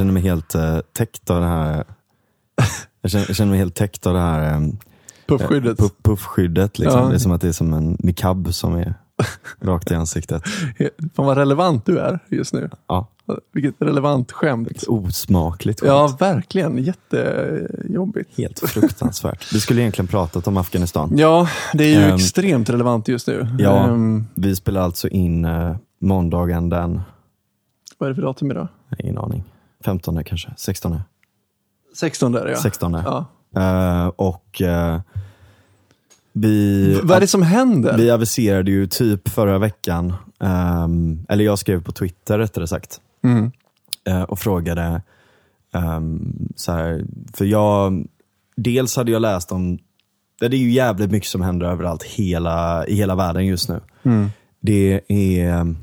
Känner mig helt uh, täckt av det här. Jag känner, jag känner mig helt täckt av det här um, Puffskyddet. puff, puffskyddet. Liksom. Ja. Det är som att det är som en niqab som är rakt i ansiktet. Fan vad relevant du är just nu. Ja, Vilket relevant skämt. osmakligt. Ja, verkligen. Jättejobbigt. Helt fruktansvärt. Vi skulle egentligen pratat om Afghanistan. Ja, det är ju Ehm, extremt relevant just nu. ja. Ehm, Vi spelar alltså in uh, måndagen den, vad är det för datum idag? ingen aning, 15 kanske, 16, 16 där ja. 16. ja. Eh, och eh, vi, V- Vad är det som händer? vi aviserade ju typ förra veckan, ehm, eller jag skrev på Twitter rättare sagt, Mm. eh, och frågade, ehm, så här, för jag, dels hade jag läst om, det är ju jävligt mycket som händer överallt hela, i hela världen just nu. Mm. Det är,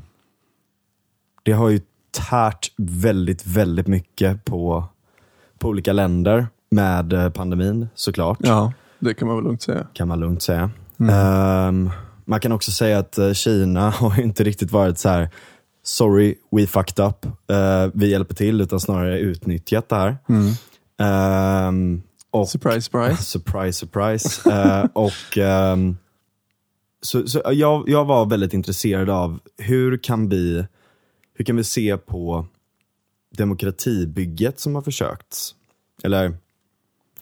det har ju tärt väldigt, väldigt mycket på, på olika länder med eh, pandemin såklart. Ja, det kan man väl lugnt säga. Kan man lugnt säga. Ehm, man kan också säga att eh, Kina har inte riktigt varit så här. sorry, we fucked up, Eh, vi hjälper till, utan snarare utnyttjat det här. Ehm, och, Surprise, surprise. surprise, surprise. Eh, och ehm, så, så jag, jag var väldigt intresserad av hur kan vi, hur kan vi se på demokratibygget som har försökts? Eller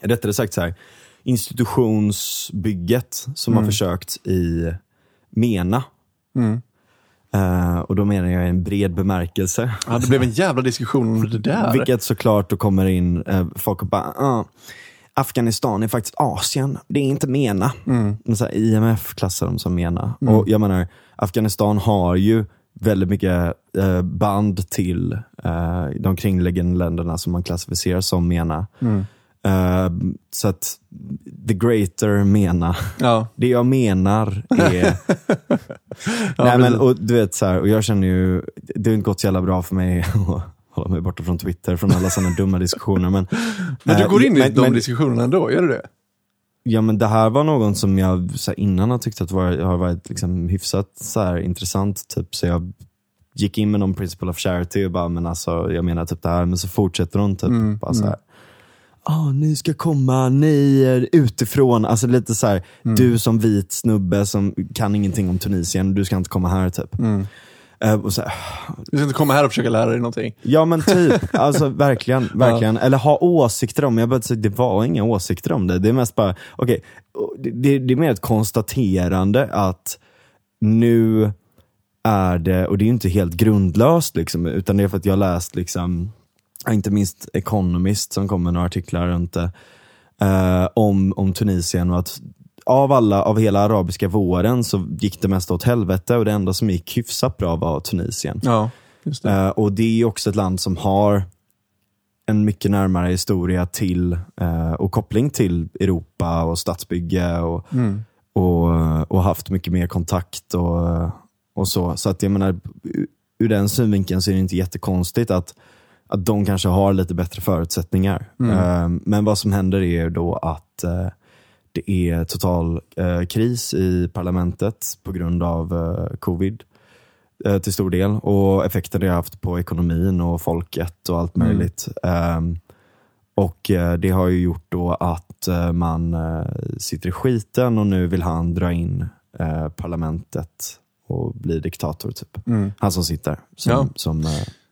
rättare sagt så här, institutionsbygget som har försökt i MENA. Mm. Eh, och då menar jag i en bred bemärkelse. Ja, det blev en jävla diskussion om det där. Vilket såklart då kommer in eh, folk och bara, ah, Afghanistan är faktiskt Asien, det är inte MENA. Men så här, IMF klassar dem som MENA. Och jag menar, Afghanistan har ju väldigt mycket eh, band till eh, de kringliggande länderna som man klassificerar som MENA. Eh, så att the greater MENA, Ja. det jag menar är... Nej, men, och, du vet, så här, och jag känner ju, det har inte gått så jävla bra för mig att hålla mig borta från Twitter, från alla sådana dumma diskussioner. Men, Men du eh, går in i men, de men, diskussionerna ändå, gör du det? Ja men det här var någon som jag så här, innan har tyckt att var, har varit liksom, hyfsat så här, intressant. Typ. Så jag gick in med någon principle of charity och bara, men alltså, jag menar typ det här. Men så fortsätter hon typ bara så här. Ah, ni ska komma, ni är utifrån. Alltså lite så här, du som vit snubbe som kan ingenting om Tunisien, du ska inte komma här typ. Eh, och så Du ska inte komma här och försöka lära dig någonting. Ja men typ, alltså verkligen, verkligen. Eller ha åsikter om, jag bara säga, det var inga åsikter om det. Det är mest bara, okej, det, det, det är mer ett konstaterande att nu är det, och det är inte helt grundlöst liksom, utan det är för att jag läst liksom, ja, inte minst Economist som kom med några artiklar runt det, eh, om, om Tunisien och att av alla, av hela arabiska våren så gick det mesta åt helvete och det enda som gick hyfsat bra var Tunisien. Ja, det. Eh, och det är också ett land som har en mycket närmare historia till eh, och koppling till Europa och stadsbygge och, Mm. och, och haft mycket mer kontakt och, och så. Så att jag menar, ur- den synvinkeln så är det inte jättekonstigt att, att de kanske har lite bättre förutsättningar. Eh, men vad som händer är då att eh, det är total eh, kris i parlamentet på grund av eh, covid eh, till stor del och effekter det har haft på ekonomin och folket och allt möjligt. Ehm, och eh, det har ju gjort då att eh, man eh, sitter i skiten och nu vill han dra in parlamentet och bli diktator. typ. Han som sitter som, Ja. som,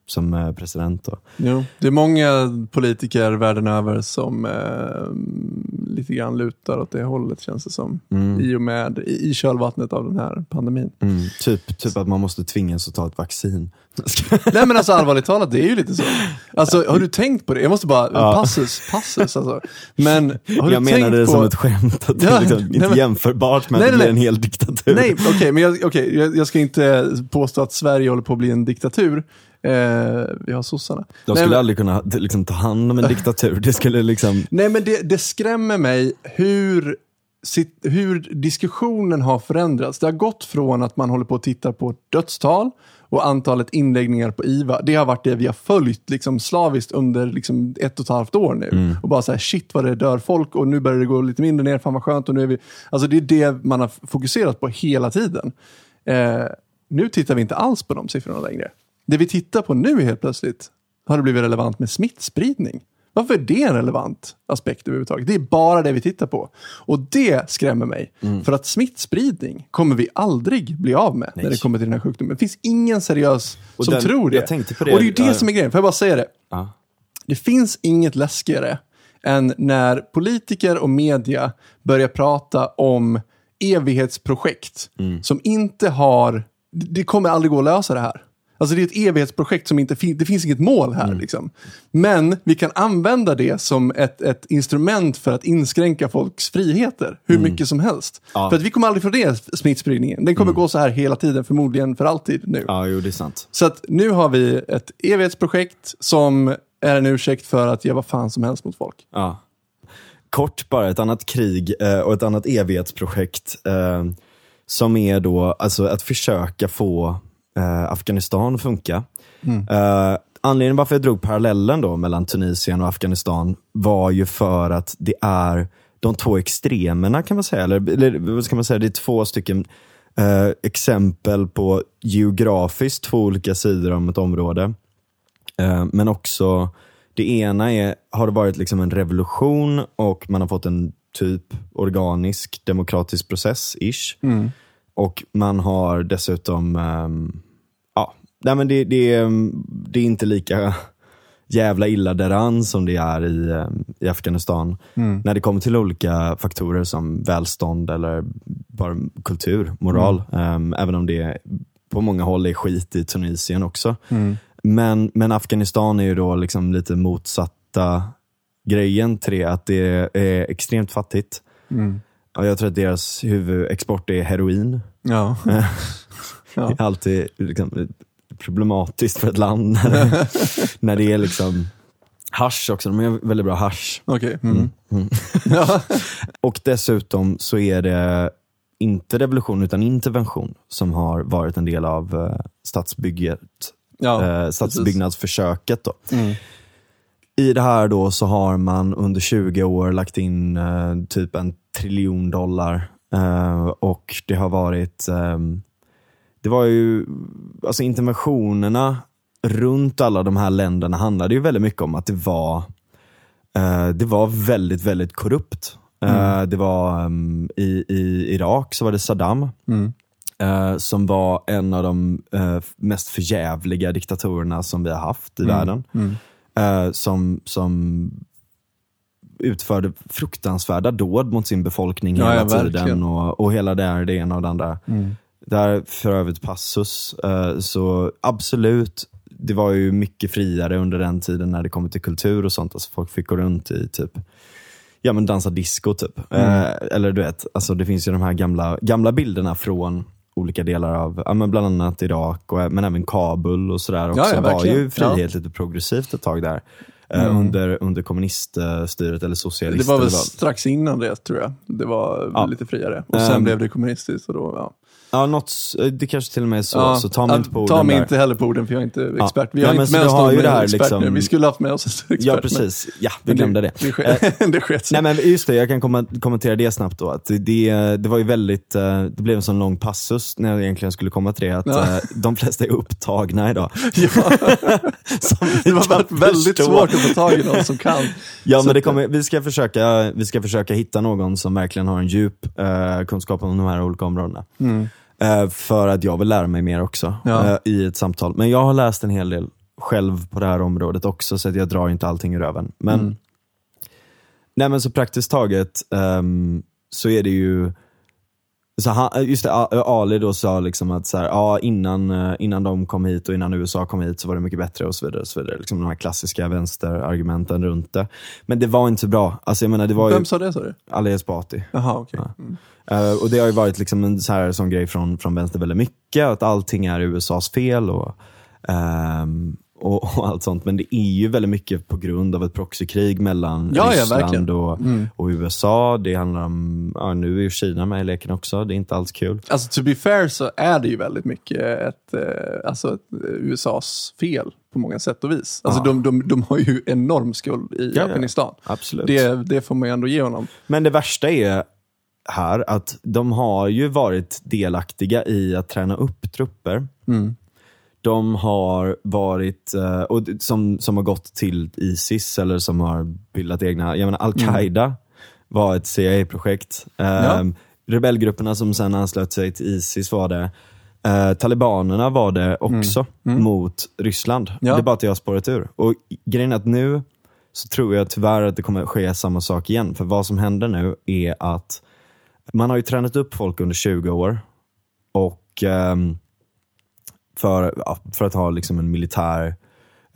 som eh, president. Då. Jo. Det är många politiker världen över som eh, lite grann lutar åt det hållet känns det som. I och med, i, i kölvattnet av den här pandemin. Mm, typ, typ att man måste tvingas att ta ett vaccin. Nej men alltså allvarligt talat, det är ju lite så. Alltså har du tänkt på det? Jag måste bara, passus, passus alltså. Men har du jag menade det på... som ett skämt, att det Ja, är liksom nej, inte men- jämförbart med Nej, att det blir en hel diktatur. Nej, okej, men jag, jag, jag ska inte påstå att Sverige håller på att bli en diktatur. Eh, vi har sossarna. De Nej, skulle men- aldrig kunna liksom, ta hand om en diktatur. Det skulle liksom... Nej, men det, det skrämmer mig hur, sitt, hur diskussionen har förändrats. Det har gått från att man håller på att titta på dödstal och antalet inläggningar på IVA. Det har varit det vi har följt liksom, slaviskt under liksom, ett och ett halvt år nu. Och bara så här, shit vad det dör folk och nu börjar det gå lite mindre ner, fan vad skönt. Och nu är vi... Alltså det är det man har fokuserat på hela tiden. Eh, nu tittar vi inte alls på de siffrorna längre. Det vi tittar på nu helt plötsligt, har det blivit relevant med smittspridning. Varför är det en relevant aspekt överhuvudtaget? Det är bara det vi tittar på. Och det skrämmer mig. Mm. För att smittspridning kommer vi aldrig bli av med när det kommer till den här sjukdomen. Det finns ingen seriös Och som den- tror det. det. Och det är ju det Ja. som är grejen. Får jag bara säga det? Ja. Det finns inget läskigare än när politiker och media börjar prata om evighetsprojekt som inte har... Det kommer aldrig gå att lösa det här. Alltså det är ett evighetsprojekt som inte det finns inget mål här. Liksom. Men vi kan använda det som ett, ett instrument för att inskränka folks friheter hur mycket som helst. Ja. För att vi kommer aldrig få det smittspridningen. Den kommer gå så här hela tiden, förmodligen för alltid nu. ja, jo det är sant. Så att nu har vi ett evighetsprojekt som är en ursäkt för att göra vad fan som helst mot folk. Ja. Kort bara, ett annat krig eh, och ett annat evighetsprojekt eh, som är då alltså att försöka få eh, Afghanistan funka. Eh, anledningen varför jag drog parallellen då mellan Tunisien och Afghanistan var ju för att det är de två extremerna kan man säga, eller, eller vad ska man säga, det är två stycken eh, exempel på geografiskt två olika sidor om ett område. Eh, Men också, det ena är, har det varit liksom en revolution och man har fått en typ organisk demokratisk process, ish. Och man har dessutom, ehm, ja, nej men det, det, är- det är inte lika jävla illa däran som det är i, ehm, i Afghanistan. När det kommer till olika faktorer som välstånd eller bara kultur, moral. Ehm, även om det på många håll är skit i Tunisien också. Men, men Afghanistan är ju då liksom lite motsatta grejen till det, att det är extremt fattigt. Och jag tror att deras huvudexport är heroin. Ja. Det är alltid liksom, problematiskt för ett land när det, när det är liksom hasch också. De är väldigt bra hasch. Okej. Mm. ja. Och dessutom så är det inte revolution utan intervention som har varit en del av stadsbygget, Ja, eh, stadsbyggnadsförsöket. Då. Mm. I det här då så har man under 20 år lagt in eh, typ en triljon dollar. Eh, och det har varit, ehm, det var ju, alltså interventionerna runt alla de här länderna handlade ju väldigt mycket om att det var, eh, det var väldigt, väldigt korrupt. Eh, det var ehm, i, i Irak så var det Saddam eh, som var en av de mest förjävliga diktatorerna som vi har haft i världen. Eh, som, som utförde fruktansvärda dåd mot sin befolkning Ja, hela ja, verkligen. tiden. Och, och hela det här, det ena och det andra. Där för övrigt passus, eh, så absolut, det var ju mycket friare under den tiden när det kommer till kultur och sånt. Alltså folk fick gå runt i typ ja men dansa disco typ. Eh, eller du vet, alltså det finns ju de här gamla, gamla bilderna från olika delar av, ja, men bland annat Irak, och, men även Kabul och sådär också. Ja, ja, var ju frihet lite progressivt ett tag där. Eh, under, under kommuniststyret eller Det socialist. var väl strax innan det tror jag. Det var Ja. lite friare. Och sen Ehm. blev det kommunistiskt. Och då, ja. Ja, något, det kanske till och med är så, Ja, så ta mig inte på Ta orden mig där. inte heller på orden för jag är inte expert. Vi har men inte med oss någon expert liksom- nu. Vi skulle haft med oss en expert. Ja, precis. Ja, vi men glömde det. Det, det, sker, det sket. Nej men just det, jag kan kommentera det snabbt då. Att det, det, var ju väldigt, eh, det blev en sån lång passus när jag egentligen skulle komma till det, att Ja. eh, de flesta är upptagna idag. Ja, det var väldigt, förstå. svårt att få tag i någon som kan. Ja Så men det kommer, vi, ska försöka, vi ska försöka hitta någon som verkligen har en djup eh, kunskap om de här olika områdena. Eh, för att jag vill lära mig mer också. Ja. eh, i ett samtal. Men jag har läst en hel del själv på det här området också, så att jag drar inte allting ur röven. Men, Mm. nej, men så praktiskt taget ehm, så är det ju så han, just det, Ali då sa liksom att så här, ja, innan, eh, innan de kom hit och innan USA kom hit så var det mycket bättre och så vidare. Och så vidare. Liksom de här klassiska vänsterargumenten runt det. Men det var inte så bra. Alltså, jag menar, det var ju Vem sa det sa du? Ali Esbati. Jaha, okej. Mm. Eh, och det har ju varit liksom en så här, sån grej från, från vänster väldigt mycket, att allting är USAs fel och, ehm, och, och allt sånt. Men det är ju väldigt mycket på grund av ett proxykrig mellan Ja, ja, Ryssland verkligen. Mm. och, och USA. Det handlar om, ja, nu är ju Kina med i leken också, det är inte alls kul. Alltså to be fair så är det ju väldigt mycket ett, eh, alltså ett, eh, USAs fel på många sätt och vis. Alltså Ja. de, de, de har ju enorm skuld i ja. Afghanistan. Absolut. Det, det får man ju ändå ge honom. Men det värsta är här att de har ju varit delaktiga i att träna upp trupper. De har varit, eh, och som, som har gått till Isis eller som har bildat egna, jag menar Al-Qaida var ett CIA-projekt. Ja. Rebellgrupperna som sen anslöt sig till Isis var det. Eh, talibanerna var det också mot Ryssland. Ja. Det är bara att jag har spårat ur. Och grejen är att nu så tror jag tyvärr att det kommer ske samma sak igen. För vad som händer nu är att man har ju tränat upp folk under 20 år. Och ehm, för, för att ha liksom en militär,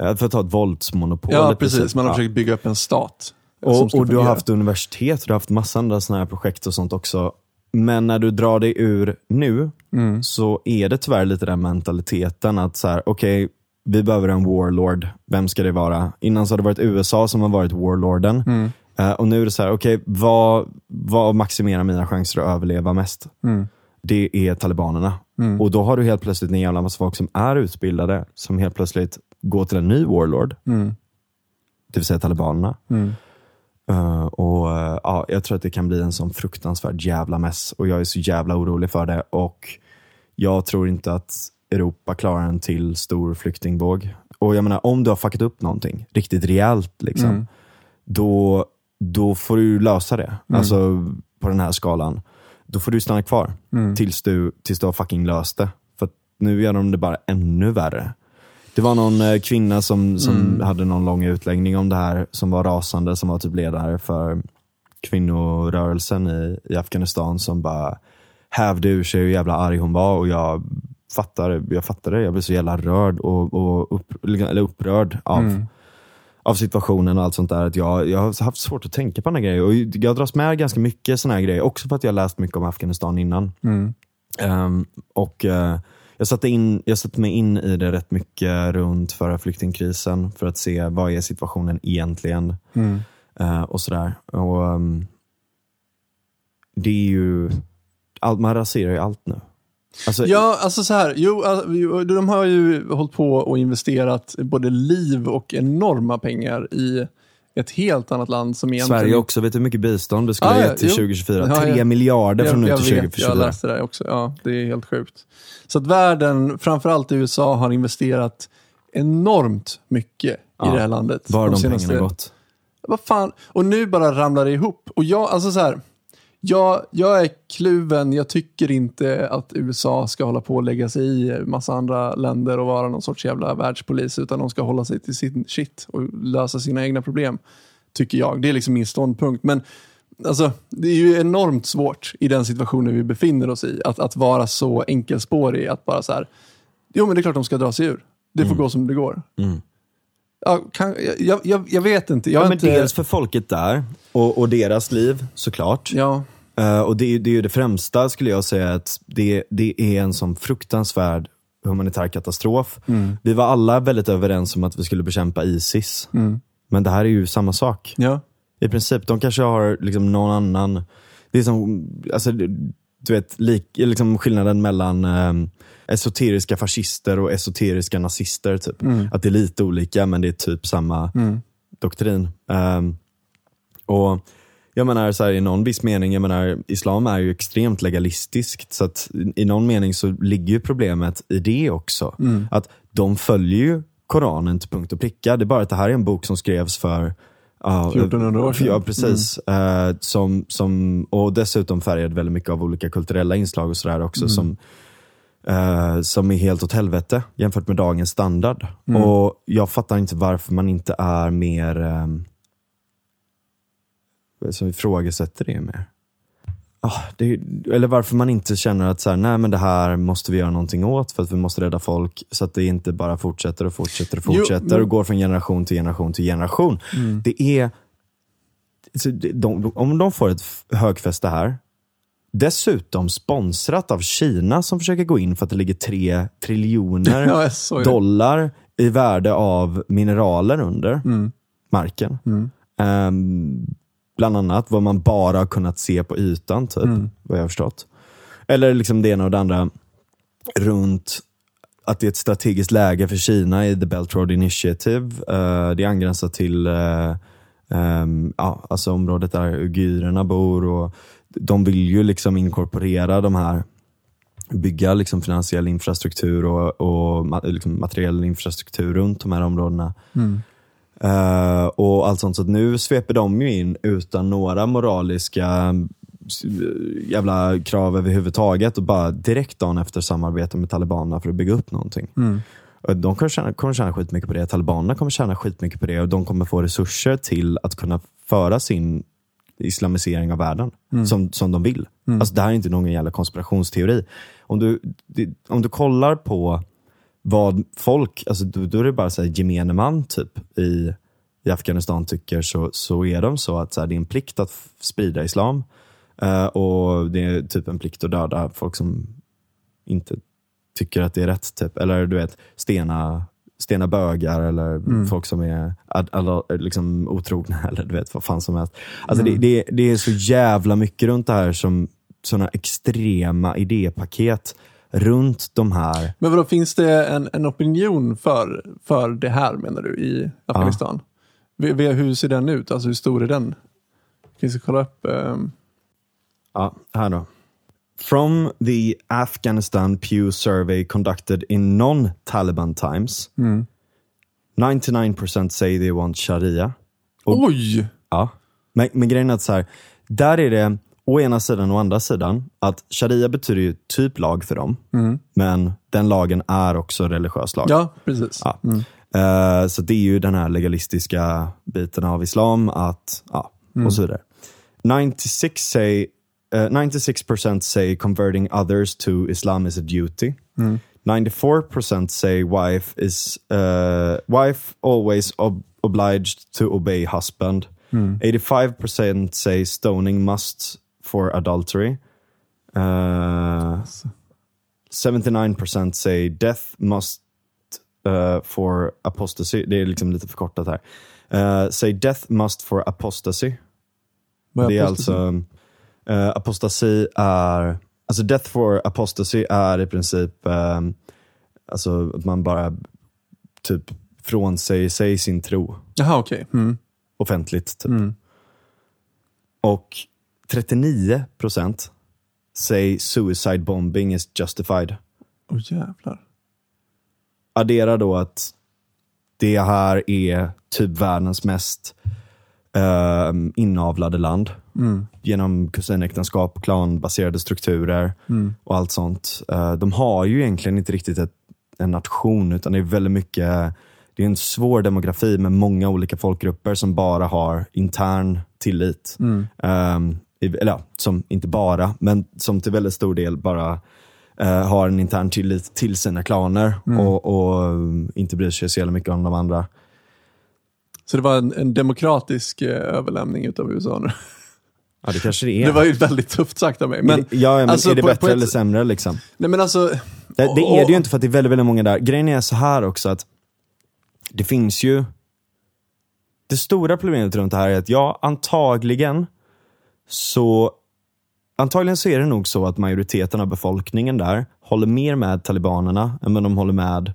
eh, för att ha ett våldsmonopol. Ja, precis. Man har försökt bygga upp en stat. som Och, och du har haft universitet, du har haft massa andra sådana här projekt och sånt också. Men när du drar dig ur nu, Mm. så är det tyvärr lite den mentaliteten att så här, okej, vi behöver en warlord. Vem ska det vara? Innan så har det varit USA som har varit warlorden. Mm. Eh, och nu är det så här, okej, vad, vad maximerar mina chanser att överleva mest? Mm. Det är talibanerna. Och då har du helt plötsligt en jävla massa folk som är utbildade, som helt plötsligt går till en ny warlord. Mm. Det vill säga talibanerna. Mm. Eh, och eh, ja, Jag tror att det kan bli en sån fruktansvärd jävla mess och jag är så jävla orolig för det. Och Jag tror inte att Europa klarar en till stor flyktingvåg. Och jag menar, om du har fuckat upp någonting riktigt rejält, liksom, Mm. då, då får du lösa det. Alltså på den här skalan. Då får du stanna kvar Mm. tills, du, tills du har fucking löst det. För nu gör de det bara ännu värre. Det var någon eh, kvinna som, som Mm. hade någon lång utläggning om det här, som var rasande, som var typ ledare för kvinnorörelsen i, i Afghanistan, som bara hävde ur sig hur jävla arg hon var och jag fattar, jag fattar det. Jag blev så jävla rörd och, och upp, eller upprörd av, Mm. Av situationen och allt sånt där. Att jag, jag har haft svårt att tänka på den här grejer. Och jag dras med ganska mycket såna här grejer, också för att jag läst mycket om Afghanistan innan. Mm. Ehm, och eh, jag, satte in, jag satte mig in i det rätt mycket runt förra flyktingkrisen för att se vad är situationen egentligen. Mm. eh, och sådär. Och, ehm, det är ju, all, man raserar ju allt nu. Alltså, Ja, alltså så här. Jo, de har ju hållit på och investerat både liv och enorma pengar i ett helt annat land som egentligen... Sverige också, vet du hur mycket bistånd det skulle Ah, ha gett till jo. 2024? Ja, Tre ja. miljarder från nu till jag vet, 2024. jag läste det också. Ja, det är helt sjukt. Så att världen, framförallt USA, har investerat enormt mycket i Ja, det här landet. Var har de senaste- pengarna gått? Vad fan? Och nu bara ramlar det ihop. Och jag, alltså så här. Jag, jag är kluven. Jag tycker inte att USA ska hålla på och lägga sig i massa andra länder och vara någon sorts jävla världspolis. Utan de ska hålla sig till sin shit och lösa sina egna problem. Tycker jag. Det är liksom min ståndpunkt. Men alltså, det är ju enormt svårt i den situationen vi befinner oss i. Att, att vara så enkelspårig. Att bara så här. Jo, men det är klart de ska dra sig ur. Det får gå som det går. Mm. Ja, kan, jag, jag, jag vet inte. Jag Ja, men inte... dels för folket där och, och deras liv såklart. Ja. Eh, och det, är- det är ju det främsta skulle jag säga, att det, det är en sån fruktansvärd humanitär katastrof. Vi var alla väldigt överens om att vi skulle bekämpa Isis. Men det här är ju samma sak. Ja. I princip, de kanske har liksom någon annan, det är som, alltså, du vet, lik, liksom skillnaden mellan eh, esoteriska fascister och esoteriska nazister. Typ. Att det är lite olika men det är typ samma doktrin. Ehm, och jag menar så här, i någon viss mening, jag menar islam är ju extremt legalistiskt. Så att i någon mening så ligger ju problemet i det också. Att de följer ju Koranen till punkt och pricka. Det är bara att det här är en bok som skrevs för ja, 1400 år sedan. Ja, precis. Eh, som, som, och dessutom färgad väldigt mycket av olika kulturella inslag och sådär också. Som, eh, som är helt åt helvete jämfört med dagens standard. Och Jag fattar inte varför man inte är mer ehm, som ifrågasätter det mer. Ah, det, eller varför man inte känner att så här, nej men det här måste vi göra någonting åt för att vi måste rädda folk så att det inte bara fortsätter och fortsätter och Jo, fortsätter men- och går från generation till generation till generation. Det är, de, om de får ett högfäste här, dessutom sponsrat av Kina som försöker gå in för att det ligger tre triljoner Ja, dollar i värde av mineraler under marken. Ehm, bland annat vad man bara har kunnat se på ytan, typ, vad jag har förstått. Eller liksom det ena och det andra runt att det är ett strategiskt läge för Kina i The Belt Road Initiative. Eh, det är angränsat till eh, ehm, ja, alltså området där uigurerna bor och de vill ju liksom inkorporera de här bygga liksom finansiell infrastruktur och, och liksom materiell infrastruktur runt de här områdena. Eh, och allt sånt. Så att nu sveper de ju in utan några moraliska jävla krav överhuvudtaget och bara direkt dagen efter samarbeta med talibanerna för att bygga upp någonting. Och De kommer tjäna, kommer tjäna skitmycket på det, talibanerna kommer tjäna skitmycket på det och de kommer få resurser till att kunna föra sin islamisering av världen som, som de vill. Alltså, det här är inte någon jävla konspirationsteori. Om du, det, om du kollar på vad folk, alltså, då, då är det bara så här, gemene man typ, i, i Afghanistan tycker, så, så är de så att så här, det är en plikt att sprida islam. Eh, och det är typ en plikt att döda folk som inte tycker att det är rätt. Typ. Eller du vet, stena, stena bögar eller folk som är ad, liksom otrogna eller du vet vad fan som helst. Alltså det, det, det är så jävla mycket runt det här som sådana extrema idépaket runt de här. Men vadå, finns det en, en opinion för, för det här menar du i Afghanistan? Vi- vi- Hur ser den ut? Alltså hur stor är den? Finns det kolla upp? ehm, Ja, här då. From the Afghanistan Pew survey conducted in non-Taliban times, 99% say they want sharia. Och- Oj! Ja. Men, men grejen är att så här, där är det å ena sidan och andra sidan att sharia betyder ju typ lag för dem, men den lagen är också religiös lag. Ja, precis. Ja. Eh, så det är ju den här legalistiska biten av islam, att, ja, och så vidare. 96 say, eh, 96% say converting others to Islam is a duty. 94% say wife is uh, wife always ob- obliged to obey husband. 85% say stoning must for adultery. Uh, 79% say death must uh, for apostasy. Det är liksom lite förkortat här. Uh, say death must for apostasy. Vad Det är apostasy? alltså, uh, apostasi är, alltså death for apostasy är i princip um, alltså att man bara typ frånsäger sig sin tro Jaha, okej. Mm. offentligt. Typ. Och 39% say suicide bombing is justified. Åh jävlar. addera då att det här är typ världens mest eh, inavlade land. Genom kusinäktenskap, klanbaserade strukturer och allt sånt. Eh, de har ju egentligen inte riktigt ett, en nation utan det är väldigt mycket det är en svår demografi med många olika folkgrupper som bara har intern tillit. Ehm, i, eller ja, som inte bara, men som till väldigt stor del bara eh, har en intern tillit till sina klaner och, och um, inte bryr sig så jävla mycket om de andra. Så det var en, en demokratisk eh, överlämning utav USA nu. Ja, det kanske det är. Det var ju väldigt tufft sagt av mig. Men, ja, men alltså, är det på- bättre på ett- eller sämre? Liksom? nej men alltså. Det, det är det ju inte för att det är väldigt, väldigt många där. Grejen är så här också att det finns ju det stora problemet runt det här är att ja, antagligen så Antagligen så är det nog så att majoriteten av befolkningen där håller mer med talibanerna än vad de håller med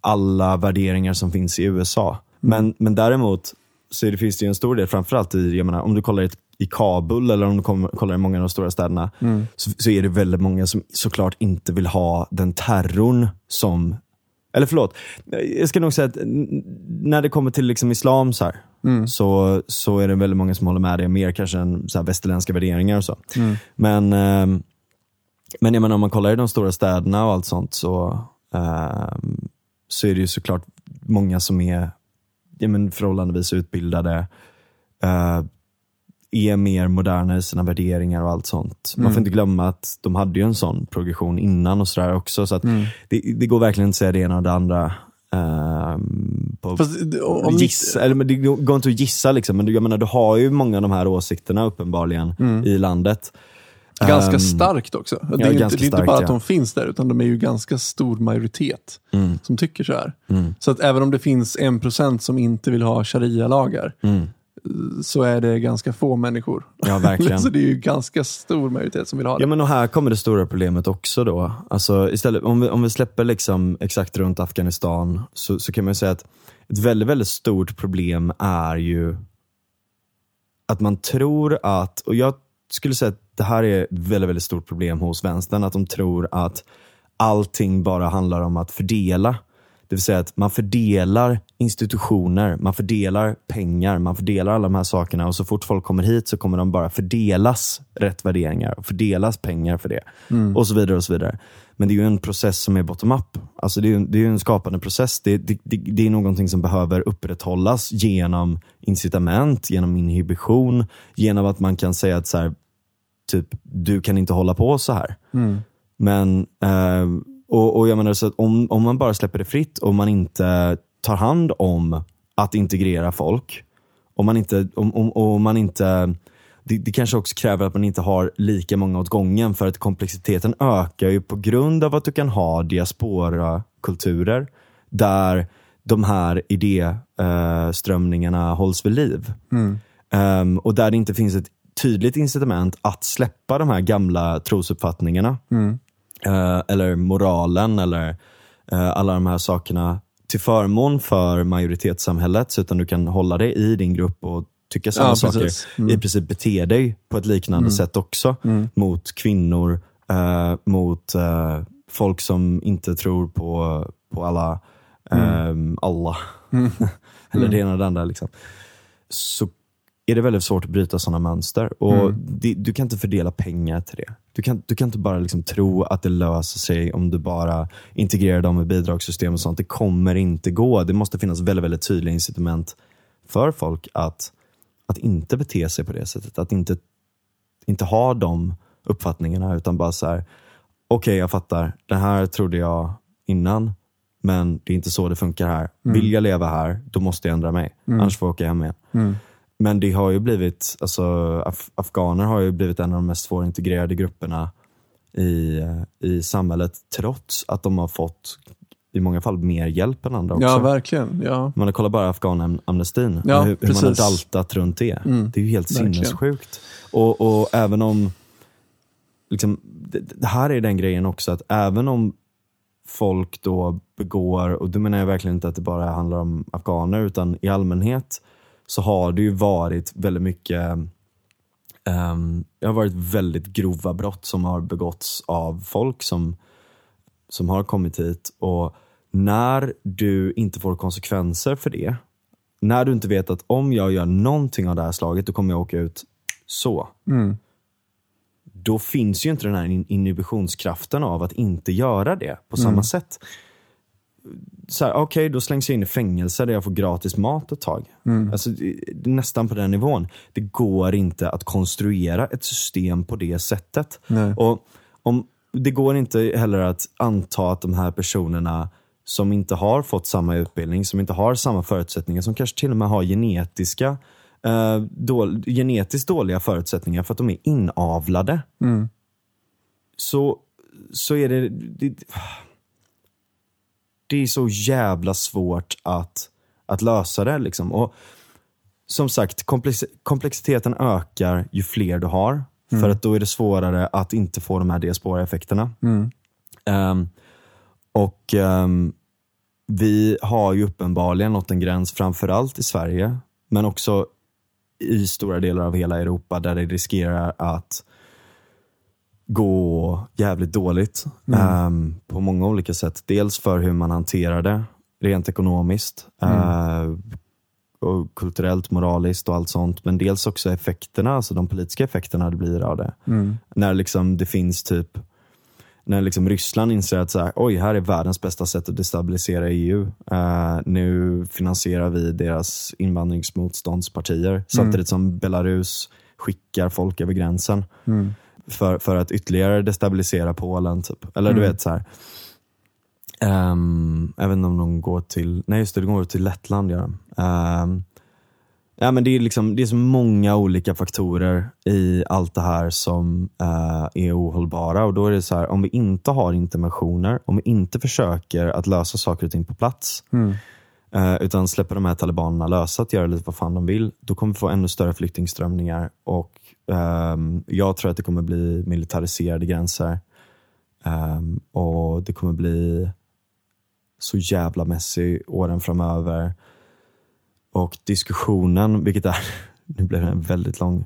alla värderingar som finns i USA. Men, men däremot så det, finns det ju en stor del, framförallt i, jag menar, om du kollar i, i Kabul eller om du kom, kollar i många av de stora städerna, så, så är det väldigt många som såklart inte vill ha den terrorn som eller förlåt, jag ska nog säga att när det kommer till liksom islam så, här, så, så är det väldigt många som håller med det, mer kanske än så västerländska värderingar och så. Men, ehm, men jag menar, om man kollar i de stora städerna och allt sånt så, ehm, så är det ju såklart många som är ja, men förhållandevis utbildade, eh, är mer moderna i sina värderingar och allt sånt. Man får inte glömma att de hade ju en sån progression innan och sådär också. Så att det, det går verkligen inte att säga det ena och det andra. ehm, på, Fast, om gissa, eller, men det går inte att gissa, liksom, men du, jag menar, du har ju många av de här åsikterna uppenbarligen i landet. Ganska Ehm, starkt också. Det är, inte, det är inte bara att de finns där, utan de är ju ganska stor majoritet Mm. som tycker så här. Så att även om det finns en procent som inte vill ha sharia-lagar, Mm. så är det ganska få människor. Ja, verkligen. så det är ju ganska stor majoritet som vill ha det. Ja men och här kommer det stora problemet också då. Alltså istället, om vi, om vi släpper liksom exakt runt Afghanistan så, så kan man ju säga att ett väldigt, väldigt stort problem är ju att man tror att, och jag skulle säga att det här är ett väldigt, väldigt stort problem hos vänstern. Att de tror att allting bara handlar om att fördela. Det vill säga att man fördelar institutioner, man fördelar pengar, man fördelar alla de här sakerna och så fort folk kommer hit så kommer de bara fördelas rätt värderingar och fördelas pengar för det. Och så vidare och så vidare. Men det är ju en process som är bottom-up. Alltså det är ju det är ju en skapande process. Det, det, det, det är någonting som behöver upprätthållas genom incitament, genom inhibition, genom att man kan säga att så här, typ, du kan inte hålla på så här. Men, eh, och, och jag menar så att om, om man bara släpper det fritt och man inte tar hand om att integrera folk, om man inte, om, om, och man inte det, det kanske också kräver att man inte har lika många åt gången för att komplexiteten ökar ju på grund av att du kan ha diaspora-kulturer där de här idéströmningarna hålls vid liv. Ehm, och där det inte finns ett tydligt incitament att släppa de här gamla trosuppfattningarna. Eh, eller moralen eller eh, alla de här sakerna till förmån för majoritetssamhället. Utan du kan hålla dig i din grupp och tycka samma Ja, saker. precis. I princip bete dig på ett liknande sätt också. Mot kvinnor, eh, mot eh, folk som inte tror på, på alla, ehm, Allah. eller det ena och det andra. Liksom. Så är det väldigt svårt att bryta sådana mönster. Och det, du kan inte fördela pengar till det. Du kan, du kan inte bara liksom tro att det löser sig om du bara integrerar dem med bidragssystem och sånt. Det kommer inte gå. Det måste finnas väldigt, väldigt tydliga incitament för folk att, att inte bete sig på det sättet. Att inte, inte ha de uppfattningarna utan bara så här. okej jag fattar, det här trodde jag innan, men det är inte så det funkar här. Vill jag leva här, då måste jag ändra mig. Annars får jag åka hem igen. Men det har ju blivit, alltså af afghaner har ju blivit en av de mest svårintegrerade grupperna i, i samhället trots att de har fått i många fall mer hjälp än andra också. Ja, verkligen. Ja. Man kollar bara afghanamnestin, Ja, hur, hur man har daltat runt det. det är ju helt verkligen. sinnessjukt. Och, och även om, liksom, det, det här är den grejen också, att även om folk då begår, och då menar jag verkligen inte att det bara handlar om afghaner, utan i allmänhet så har det ju varit väldigt mycket ehm, det har varit väldigt grova brott som har begåtts av folk som, som har kommit hit. Och när du inte får konsekvenser för det, när du inte vet att om jag gör någonting av det här slaget, då kommer jag åka ut så. Då finns ju inte den här in- inhibitionskraften av att inte göra det på samma sätt. Så här, Okej, då slängs jag in i fängelse där jag får gratis mat ett tag. Alltså, det- det är nästan på den nivån. Det går inte att konstruera ett system på det sättet. Nej. Och om, Det går inte heller att anta att de här personerna som inte har fått samma utbildning, som inte har samma förutsättningar, som kanske till och med har genetiska, eh, då, genetiskt dåliga förutsättningar för att de är inavlade. Så, så är det, det det är så jävla svårt att, att lösa det. Liksom. Och som sagt, komplex, komplexiteten ökar ju fler du har. För att då är det svårare att inte få de här diaspora-effekterna. Ehm, och ehm, vi har ju uppenbarligen nått en gräns, framförallt i Sverige, men också i stora delar av hela Europa där det riskerar att gå jävligt dåligt ehm, på många olika sätt. Dels för hur man hanterar det rent ekonomiskt, eh, och kulturellt, moraliskt och allt sånt. Men dels också effekterna, alltså de politiska effekterna det blir av det. När liksom det finns typ när liksom Ryssland inser att så här, oj, här är världens bästa sätt att destabilisera EU. Eh, nu finansierar vi deras invandringsmotståndspartier samtidigt som Belarus skickar folk över gränsen för, för att ytterligare destabilisera Polen. Typ. Eller du vet så här. Um, jag vet inte om de går till, nej just det, de går till Lettland gör de. Ehm, ja, men det, är liksom, det är så många olika faktorer i allt det här som eh, är ohållbara. Och då är det så här, om vi inte har interventioner, om vi inte försöker att lösa saker och ting på plats, eh, utan släpper de här talibanerna lösa att göra lite vad fan de vill, då kommer vi få ännu större flyktingströmningar och Um, jag tror att det kommer bli militariserade gränser. Um, och det kommer bli så jävla messy åren framöver. Och diskussionen, vilket är, nu blev det en väldigt lång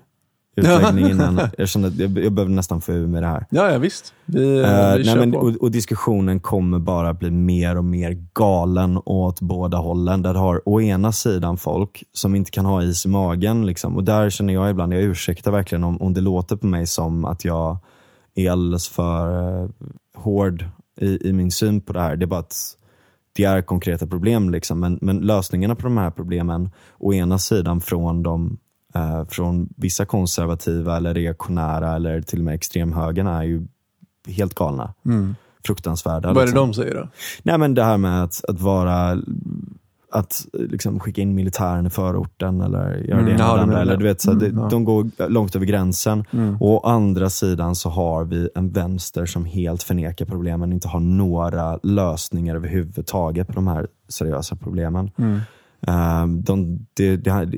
utläggning innan. Jag kände att jag, jag behövde nästan få ur med det här. Ja, ja visst. Vi, Eh, vi nej, kör men, på. och, och diskussionen kommer bara bli mer och mer galen åt båda hållen. Där har å ena sidan folk som inte kan ha is i magen. Liksom. Och där känner jag ibland, jag ursäktar verkligen om, om det låter på mig som att jag är alldeles för eh, hård i, i min syn på det här. Det är bara att det är konkreta problem. Liksom. Men, men lösningarna på de här problemen, å ena sidan från, de, eh, från vissa konservativa eller reaktionära eller till och med extremhögern är ju helt galna. Fruktansvärda. Mm. Vad är det liksom. de säger då? Nej men det här med att, att vara att liksom skicka in militären i förorten eller göra Mm, det ena Eller, det. du vet, så Mm, det, ja. De går långt över gränsen. Mm. Och å andra sidan så har vi en vänster som helt förnekar problemen, inte har några lösningar överhuvudtaget på de här seriösa problemen. Ehm, de, det, det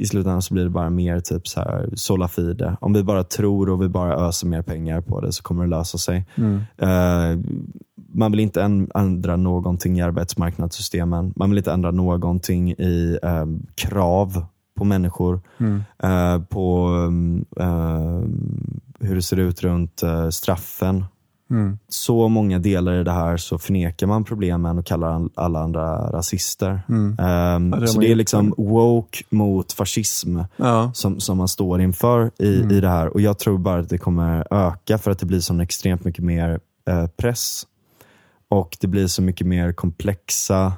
I slutändan så blir det bara mer typ så här sola fide. Om vi bara tror och vi bara öser mer pengar på det så kommer det lösa sig. Mm. Eh, man vill inte änd- ändra någonting i arbetsmarknadssystemen. Man vill inte ändra någonting i eh, krav på människor. Mm. Eh, på um, eh, hur det ser ut runt eh, straffen. Mm. Så många delar i det här så förnekar man problemen och kallar alla andra rasister. Mm. Ja, det så det är liksom woke mot fascism Ja. som, som man står inför i, Mm. i det här. Och Jag tror bara att det kommer öka för att det blir så extremt mycket mer eh, press. Och det blir så mycket mer komplexa,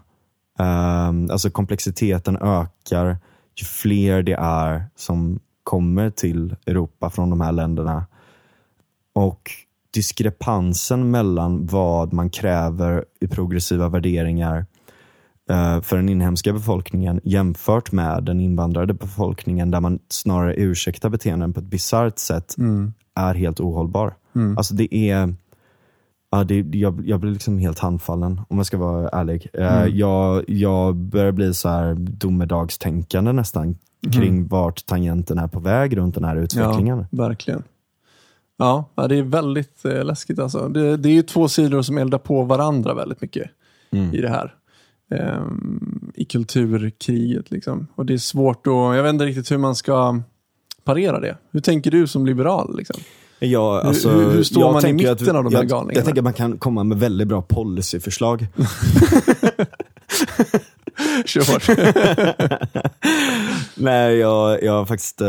ehm, alltså komplexiteten ökar ju fler det är som kommer till Europa från de här länderna. Och diskrepansen mellan vad man kräver i progressiva värderingar eh, för den inhemska befolkningen jämfört med den invandrade befolkningen där man snarare ursäktar beteenden på ett bisarrt sätt Mm. är helt ohållbar. Mm. Alltså det är, ja, det, jag, jag blir liksom helt handfallen om jag ska vara ärlig. Eh, Mm. jag, jag börjar bli så här domedagstänkande nästan kring vart tangenten är på väg runt den här utvecklingen. Ja, verkligen. Ja, det är väldigt eh, läskigt alltså. Det, det är ju två sidor som eldar på varandra väldigt mycket Mm. i det här. Ehm, I kulturkriget liksom. Och det är svårt att, jag vet inte riktigt hur man ska parera det. Hur tänker du som liberal? Liksom? Ja, alltså, hur- hur står man i tänker att mitten av de här jag, galningarna? Jag tänker att man kan komma med väldigt bra policyförslag. Kör hårt. Nej, jag, jag faktiskt, eh,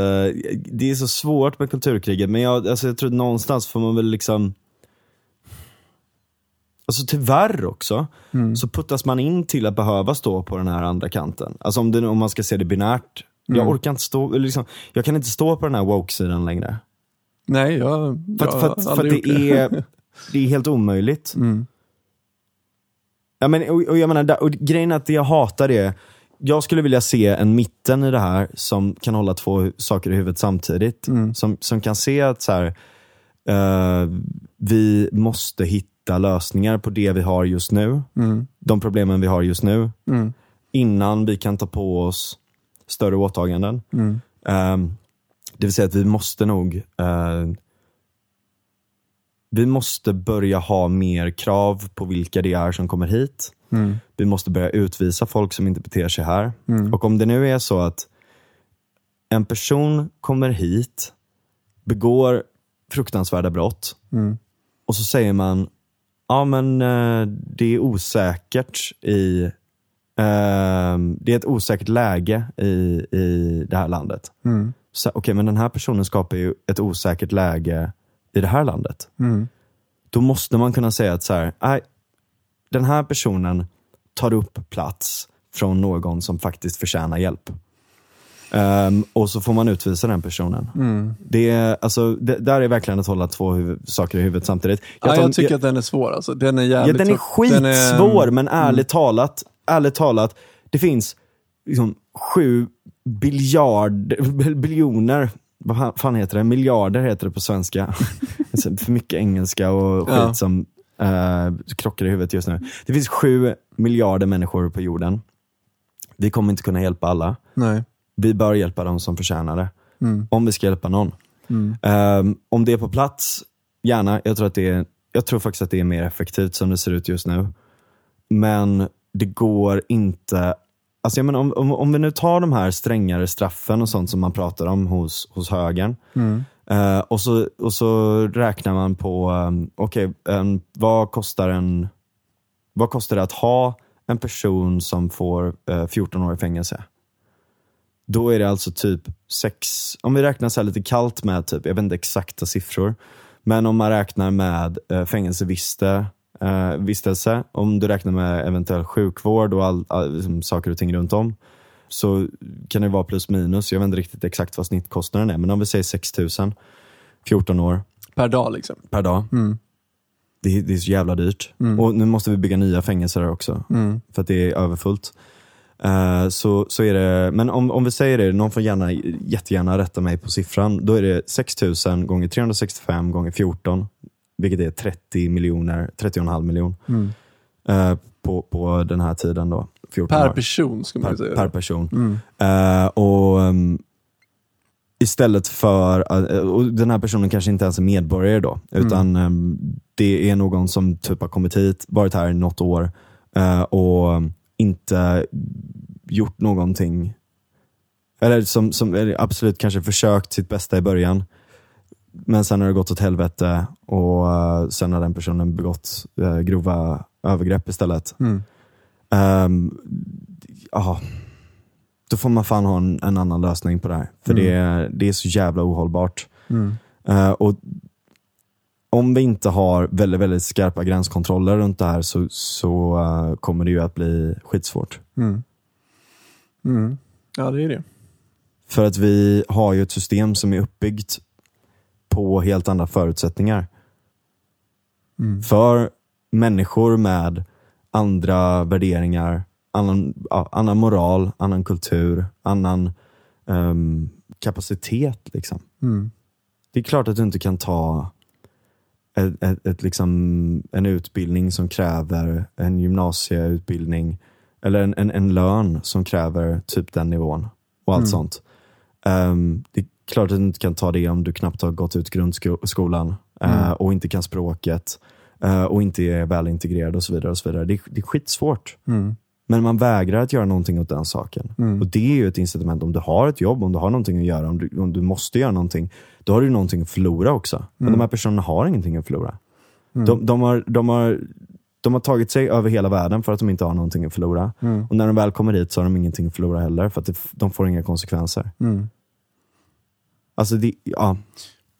det är så svårt med kulturkriget, men jag, alltså, jag tror någonstans får man väl liksom Alltså tyvärr också, Mm. så puttas man in till att behöva stå på den här andra kanten. Alltså om, det, om man ska se det binärt. Jag Mm. orkar inte stå, liksom, jag kan inte stå på den här woke-sidan längre. Nej, jag, För jag för har för aldrig det, gjort är, det är helt omöjligt. Mm. Ja, men, och, och jag menar, och grejen är att det jag hatar är, jag skulle vilja se en mitten i det här som kan hålla två saker i huvudet samtidigt. Mm. Som, som kan se att så här, eh, vi måste hitta lösningar på det vi har just nu. Mm. De problemen vi har just nu. Mm. Innan vi kan ta på oss större åtaganden. Ehm, det vill säga att vi måste nog eh, Vi måste börja ha mer krav på vilka det är som kommer hit. Mm. Vi måste börja utvisa folk som inte beter sig här. Mm. Och om det nu är så att en person kommer hit, begår fruktansvärda brott Mm. och så säger man, ja men eh, det är osäkert i, eh, det är ett osäkert läge i, i det här landet. Mm. Okej, men den här personen skapar ju ett osäkert läge i det här landet. Mm. Då måste man kunna säga att så här, nej, den här personen tar upp plats från någon som faktiskt förtjänar hjälp. Ehm, och så får man utvisa den personen. Mm. Det, alltså, det där är verkligen att hålla två huvud, saker i huvudet samtidigt. Ja, tar- jag tycker att den är svår alltså. Den är Ja, jävligt den är skitsvår, Den är- men ärligt talat, ärligt talat, det finns liksom sju biljard, biljoner, vad fan- heter det? Miljarder heter det på svenska. Alltså, För mycket engelska och skit Ja. som eh, krockar i huvudet just nu. Det finns sju miljarder människor på jorden. Vi kommer inte kunna hjälpa alla. Nej. Vi bör hjälpa de som förtjänar det. Mm. Om vi ska hjälpa någon. Mm. Ehm, om det är på plats, gärna. Jag tror, att det är, jag tror faktiskt att det är mer effektivt som det ser ut just nu. Men det går inte alltså jag menar, om, om, om vi nu tar de här strängare straffen och sånt som man pratar om hos, hos högern. Eh, och, så, och så räknar man på, um, okej, en- vad kostar en vad kostar det att ha en person som får eh, 14 år i fängelse? Då är det alltså typ sex, om vi räknar så här lite kallt med, typ, jag vet inte exakta siffror, men om man räknar med eh, fängelseviste, eh, vistelse, om du räknar med eventuell sjukvård och all, all, liksom, saker och ting runt om, så kan det vara plus minus. Jag vet inte riktigt exakt vad snittkostnaden är, men om vi säger 6 000, 14 år Per dag liksom. per dag. Det, är- det är så jävla dyrt. Och nu måste vi bygga nya fängelser också, för att det är överfullt. Eh, så, så är det, men om, om vi säger det, någon får gärna, jättegärna rätta mig på siffran. Då är det 6 000 gånger 365 gånger 14, vilket är 30 miljoner, 30,5 miljon. Eh, på, på den här tiden då. 14 Per år person ska man per, säga. per person. Eh, och um, Istället för, uh, och den här personen kanske inte ens är medborgare då, utan um, det är någon som typ har kommit hit, varit här i något år eh, och inte gjort någonting, eller som, som eller absolut kanske försökt sitt bästa i början, men sen har det gått åt helvete och uh, sen har den personen begått uh, grova övergrepp istället. Ehm, ja, då får man fan ha en, en annan lösning på det här. För det, är, det är så jävla ohållbart. Eh, och om vi inte har väldigt, väldigt skarpa gränskontroller runt det här så, så eh, kommer det ju att bli skitsvårt. Mm. Ja, det är det. För att vi har ju ett system som är uppbyggt på helt andra förutsättningar. För människor med andra värderingar, annan, ja, annan moral, annan kultur, annan ehm, kapacitet. Liksom. Det är klart att du inte kan ta ett, ett, ett, liksom, en utbildning som kräver en gymnasieutbildning eller en, en, en lön som kräver typ den nivån och allt sånt. Ehm, det klart att du inte kan ta det om du knappt har gått ut grundskolan eh, och inte kan språket eh, och inte är välintegrerad och så vidare. Och så vidare. Det, är, det är skitsvårt. Men man vägrar att göra någonting åt den saken. Och Det är ju ett incitament. Om du har ett jobb, om du har någonting att göra, om du, om du måste göra någonting, då har du någonting att förlora också. Men de här personerna har ingenting att förlora. De, de, har, de, har, de har tagit sig över hela världen för att de inte har någonting att förlora. Och när de väl kommer hit så har de ingenting att förlora heller, för att det, de får inga konsekvenser. Alltså, det, ja.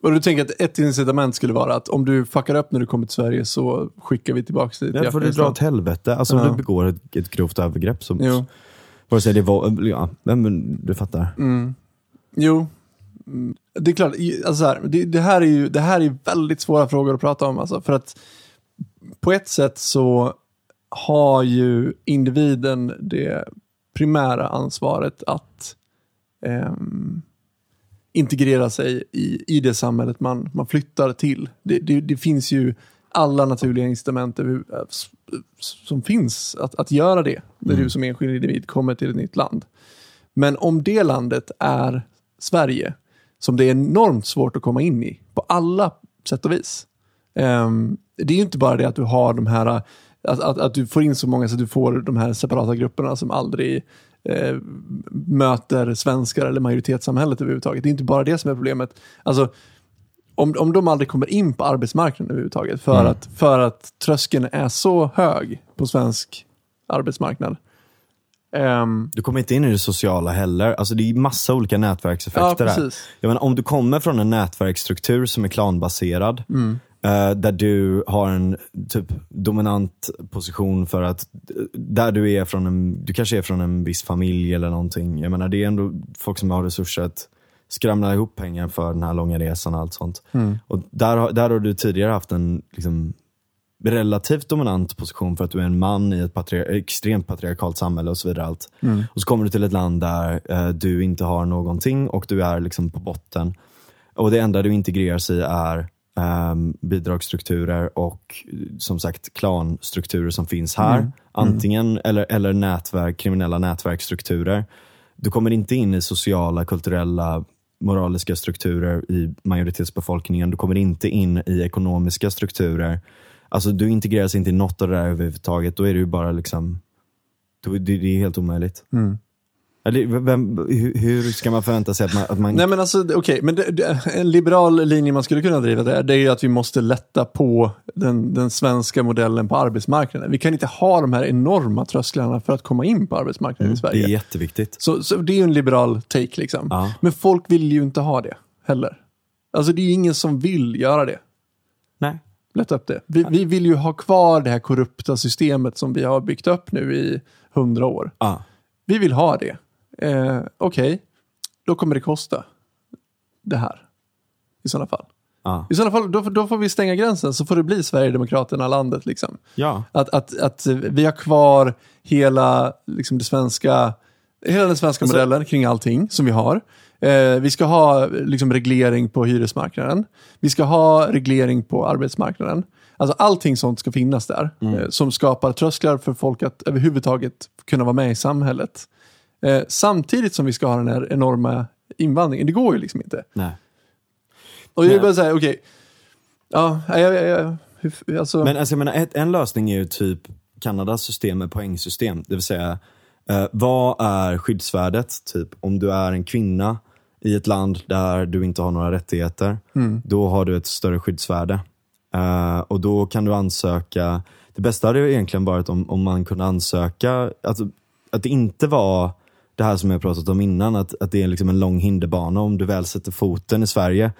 Och du tänker att ett incitament skulle vara att om du fuckar upp när du kommer till Sverige så skickar vi tillbaka dig till Där får du dra åt helvete. Alltså om Ja. du begår ett, ett grovt övergrepp så, Jo. vare sig det var, ja, men, men du fattar. Jo, Mm, det är klart. i- Alltså så här, det, det, här är ju, det här är väldigt svåra frågor att prata om. Alltså, för att på ett sätt så har ju individen det primära ansvaret att ehm, integrera sig i, i det samhället man, man flyttar till. Det, det, det finns ju alla naturliga incitament s- som finns att, att göra det när du som enskild individ kommer till ett nytt land. Men om det landet är Sverige, som det är enormt svårt att komma in i på alla sätt och vis. Ehm, det är ju inte bara det att du har de här, att, att, att du får in så många så att du får de här separata grupperna som aldrig eh, möter svenskar eller majoritetssamhället överhuvudtaget. Det är inte bara det som är problemet. Alltså, om, om de aldrig kommer in på arbetsmarknaden överhuvudtaget för, att, för att tröskeln är så hög på svensk arbetsmarknad. Ehm, Du kommer inte in i det sociala heller. Alltså det är massa olika ja, nätverkseffekter här. precis. Jag menar, om du kommer från en nätverksstruktur som är klanbaserad, Mm. Eh, där du har en typ dominant position för att, där du är från en, du kanske är från en viss familj eller någonting. Jag menar, det är ändå folk som har resurser att skramla ihop pengar för den här långa resan och allt sånt. Mm. Och där, där har du tidigare haft en liksom, relativt dominant position för att du är en man i ett patri- extremt patriarkalt samhälle och så vidare. Allt. Och så kommer du till ett land där eh, du inte har någonting och du är liksom på botten. Och det enda du integreras i är ehm, bidragsstrukturer och som sagt klanstrukturer som finns här. Antingen, eller, eller nätverk, kriminella nätverksstrukturer. Du kommer inte in i sociala, kulturella, moraliska strukturer i majoritetsbefolkningen. Du kommer inte in i ekonomiska strukturer. Alltså du integreras inte i något av det där överhuvudtaget. Då är du ju bara liksom det, det är helt omöjligt. Mm. Eller, vem, hur, hur ska man förvänta sig att man... Att man Nej men alltså, okej, men det, det, en liberal linje man skulle kunna driva där, det är ju att vi måste lätta på den, den svenska modellen på arbetsmarknaden. Vi kan inte ha de här enorma trösklarna för att komma in på arbetsmarknaden i Mm, det Sverige. är jätteviktigt. Så, så det är ju en liberal take liksom. Ja. Men folk vill ju inte ha det heller. Alltså det är ju ingen som vill göra det. Nej. Lätta upp det. Vi, vi vill ju ha kvar det här korrupta systemet som vi har byggt upp nu i hundra år. Ja. Vi vill ha det. Eh, Okej, då kommer det kosta det här. I sådana fall. Ja. I sådana fall, då, då får vi stänga gränsen så får det bli Sverigedemokraterna landet. Liksom. ja. Att, att, att vi har kvar hela, liksom det svenska, hela den svenska Alltså- modellen kring allting som vi har. Eh, vi ska ha liksom, reglering på hyresmarknaden. Vi ska ha reglering på arbetsmarknaden. Alltså allting sånt ska finnas där. Eh, som skapar trösklar för folk att överhuvudtaget kunna vara med i samhället. Eh, samtidigt som vi ska ha den här enorma invandringen. Det går ju liksom inte. Nej. Och jag är bara säga, okej. Ja, jag, jag, jag, alltså, Men alltså, jag menar, ett, en lösning är ju typ Kanadas system med poängsystem. Det vill säga, eh, vad är skyddsvärdet? Typ om du är en kvinna i ett land där du inte har några rättigheter, då har du ett större skyddsvärde. Eh, och då kan du ansöka, det bästa hade ju egentligen varit om, om man kunde ansöka, alltså, att det inte var det här som jag pratat om innan, att, att det är liksom en lång hinderbana. Om du väl sätter foten i Sverige,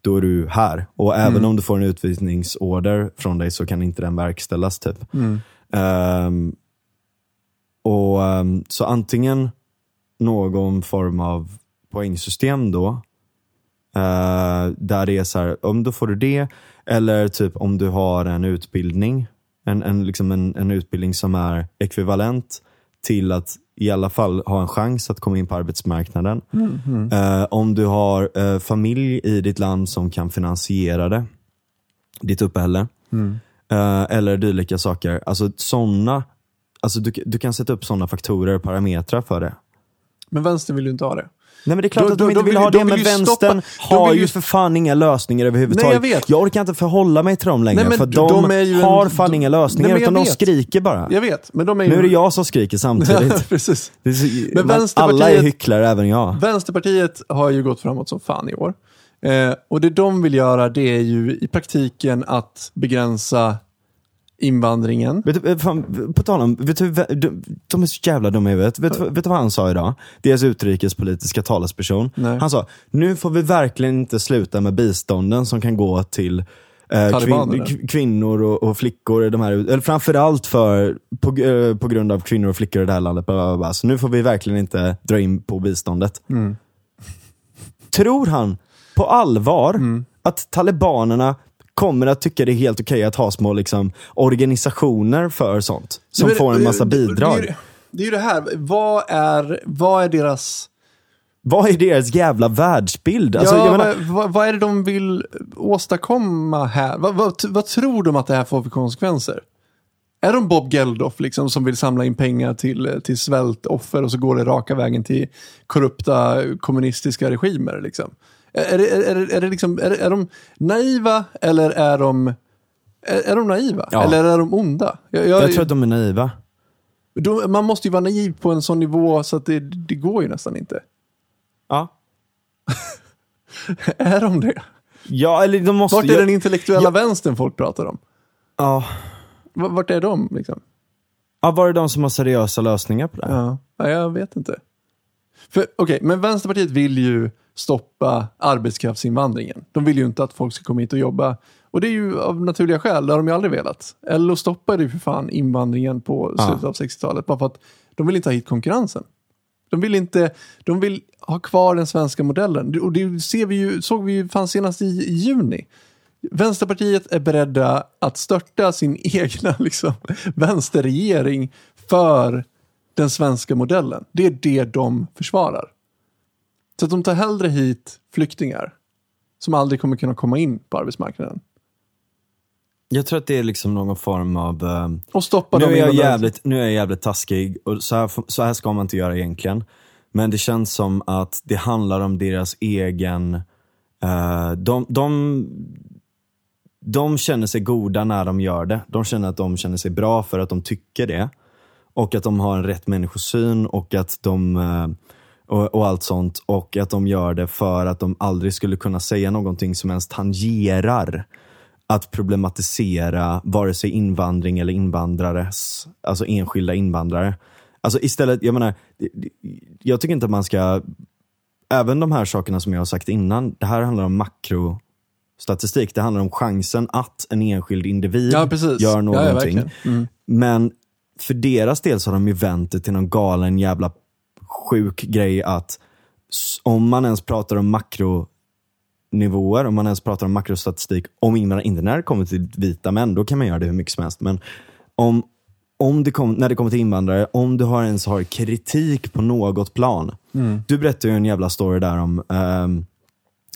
då är du här. Och även om du får en utvisningsorder från dig så kan inte den verkställas. Typ. mm, Ehm, och ehm, Så antingen någon form av poängsystem då, eh, där det är så här, om då får du det, eller typ om du har en utbildning, en, en, liksom en, en utbildning som är ekvivalent till att i alla fall ha en chans att komma in på arbetsmarknaden. mm, Eh, om du har eh, familj i ditt land som kan finansiera det, ditt uppehälle, mm. eh, eller dylika saker. Alltså såna, alltså du, du kan sätta upp sådana faktorer, och parametrar för det. Men vänstern vill ju inte ha det. Nej men det är klart Då- att de då- inte de vill vill- ha de det, vill men vänstern stoppa- de har ju ju- för fan inga lösningar överhuvudtaget. Nej, jag vet. orkar inte förhålla mig till dem längre, Nej, men för de de, ju en- har fan inga lösningar, Nej, jag utan de vet. skriker bara. Jag vet, men de är ju... Nu är det jag som skriker samtidigt. Precis. Är så, Men men alla är hycklare, även jag. Vänsterpartiet har ju gått framåt som fan i år. Eh, och det de vill göra det är ju i praktiken att begränsa invandringen. Vet du, fan, på tal om, vet du, de, de är så jävla dumma i huvudet. Vet, du- vet du vad han sa idag? Deras utrikespolitiska talesperson. Nej. Han sa, nu får vi verkligen inte sluta med bistånden som kan gå till eh, kvin, kvinnor och, och flickor i de här, eller framförallt för, på, eh, på grund av kvinnor och flickor i det här landet. Bla, bla, bla. Så nu får vi verkligen inte dra in på biståndet. Mm. Tror han på allvar Mm. att talibanerna kommer att tycka det är helt okej att ha små liksom, organisationer för sånt? Som Men, får en massa det- bidrag. Det, är ju- det är ju det här, vad är, vad är deras... Vad är deras jävla världsbild? Alltså, ja, menar, vad, vad, vad är det de vill åstadkomma här? Vad, vad, vad tror de att det här får för konsekvenser? Är de Bob Geldof liksom, som vill samla in pengar till, till svältoffer och så går det raka vägen till korrupta kommunistiska regimer? Liksom? Är, är, är, är, det liksom, är, är de naiva eller är de, är, är de naiva? Ja. Eller är de onda? Jag, jag, jag tror att de är naiva. de, man måste ju vara naiv på en sån nivå så att det, det går ju nästan inte. Ja. är de det? Ja, eller de måste... Vart är jag- den intellektuella vänstern folk pratar om? ja. Vart är de? Liksom? ja, var är de som har seriösa lösningar på det? här? Ja, ja, jag vet inte. Okej, men Vänsterpartiet vill ju stoppa arbetskraftsinvandringen. De vill ju inte att folk ska komma hit och jobba. Och det är ju av naturliga skäl, det har de ju aldrig velat. LO stoppade ju för fan invandringen på Ja. slutet av 60-talet bara för att de vill inte ha hit konkurrensen. De vill inte, de vill ha kvar den svenska modellen. Och det ser vi ju, såg vi ju fan senast i, i juni. Vänsterpartiet är beredda att störta sin egna liksom, vänsterregering för den svenska modellen. Det är det de försvarar. Så att de tar hellre hit flyktingar som aldrig kommer kunna komma in på arbetsmarknaden. Jag tror att det är liksom någon form av... eh, Och stoppa nu, dem är jag jävligt, nu är jag jävligt taskig och så här, så här ska man inte göra egentligen. Men det känns som att det handlar om deras egen... eh, de, de, de känner sig goda när de gör det. De känner att de känner sig bra för att de tycker det. Och att de har en rätt människosyn och att de eh, och, och allt sånt. Och att de gör det för att de aldrig skulle kunna säga någonting som ens tangerar att problematisera vare sig invandring eller invandrares, alltså enskilda invandrare. Alltså istället, jag menar, jag tycker inte att man ska, även de här sakerna som jag har sagt innan, det här handlar om makrostatistik. Det handlar om chansen att en enskild individ Ja, gör Ja, ja, någonting. verkligen. Mm. Men för deras del så har de ju vänt det till någon galen jävla sjuk grej att om man ens pratar om makronivåer, om man ens pratar om makrostatistik, om invandrare, inte när det kommer till vita män, då kan man göra det hur mycket som helst. Men om, om det kom, när det kommer till invandrare, om du har ens har kritik på något plan. Du berättade ju en jävla story där om ehm,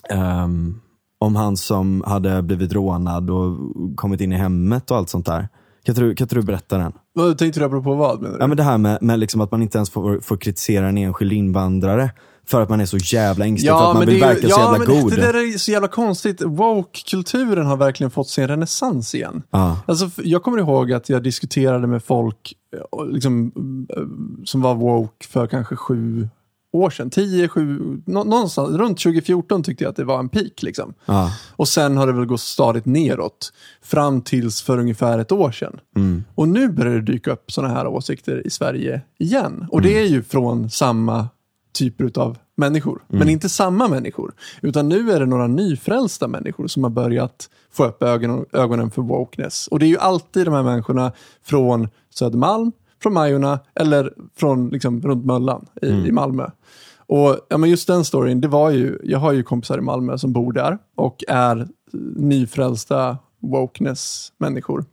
ehm, om han som hade blivit rånad och kommit in i hemmet och allt sånt där. Kan inte du, kan inte du berätta den? Vad tänkte du apropå vad? Menar du? Ja, men det här med, med liksom att man inte ens får, får kritisera en enskild invandrare för att man är så jävla ängslig, för att man vill ju- verka så ja, jävla men god. Det där är så jävla konstigt. Woke-kulturen har verkligen fått sin renässans igen. Ja. Alltså, jag kommer ihåg att jag diskuterade med folk eh, liksom, eh, som var woke för kanske sju år sedan. Tio, sju, nå- någonstans runt 2014 tyckte jag att det var en peak. Liksom. Ja. Och sen har det väl gått stadigt neråt. Fram tills för ungefär ett år sedan. Mm. Och nu börjar det dyka upp sådana här åsikter i Sverige igen. Och Mm. det är ju från samma typer av människor. Mm. Men inte samma människor. Utan nu är det några nyfrälsta människor som har börjat få upp ögonen, ögonen för wokeness. Och det är ju alltid de här människorna från Södermalm, från Majorna eller från liksom, runt Möllan i, Mm. i Malmö. Och ja, men just den storyn, det var ju, jag har ju kompisar i Malmö som bor där och är nyfrälsta wokeness-människor.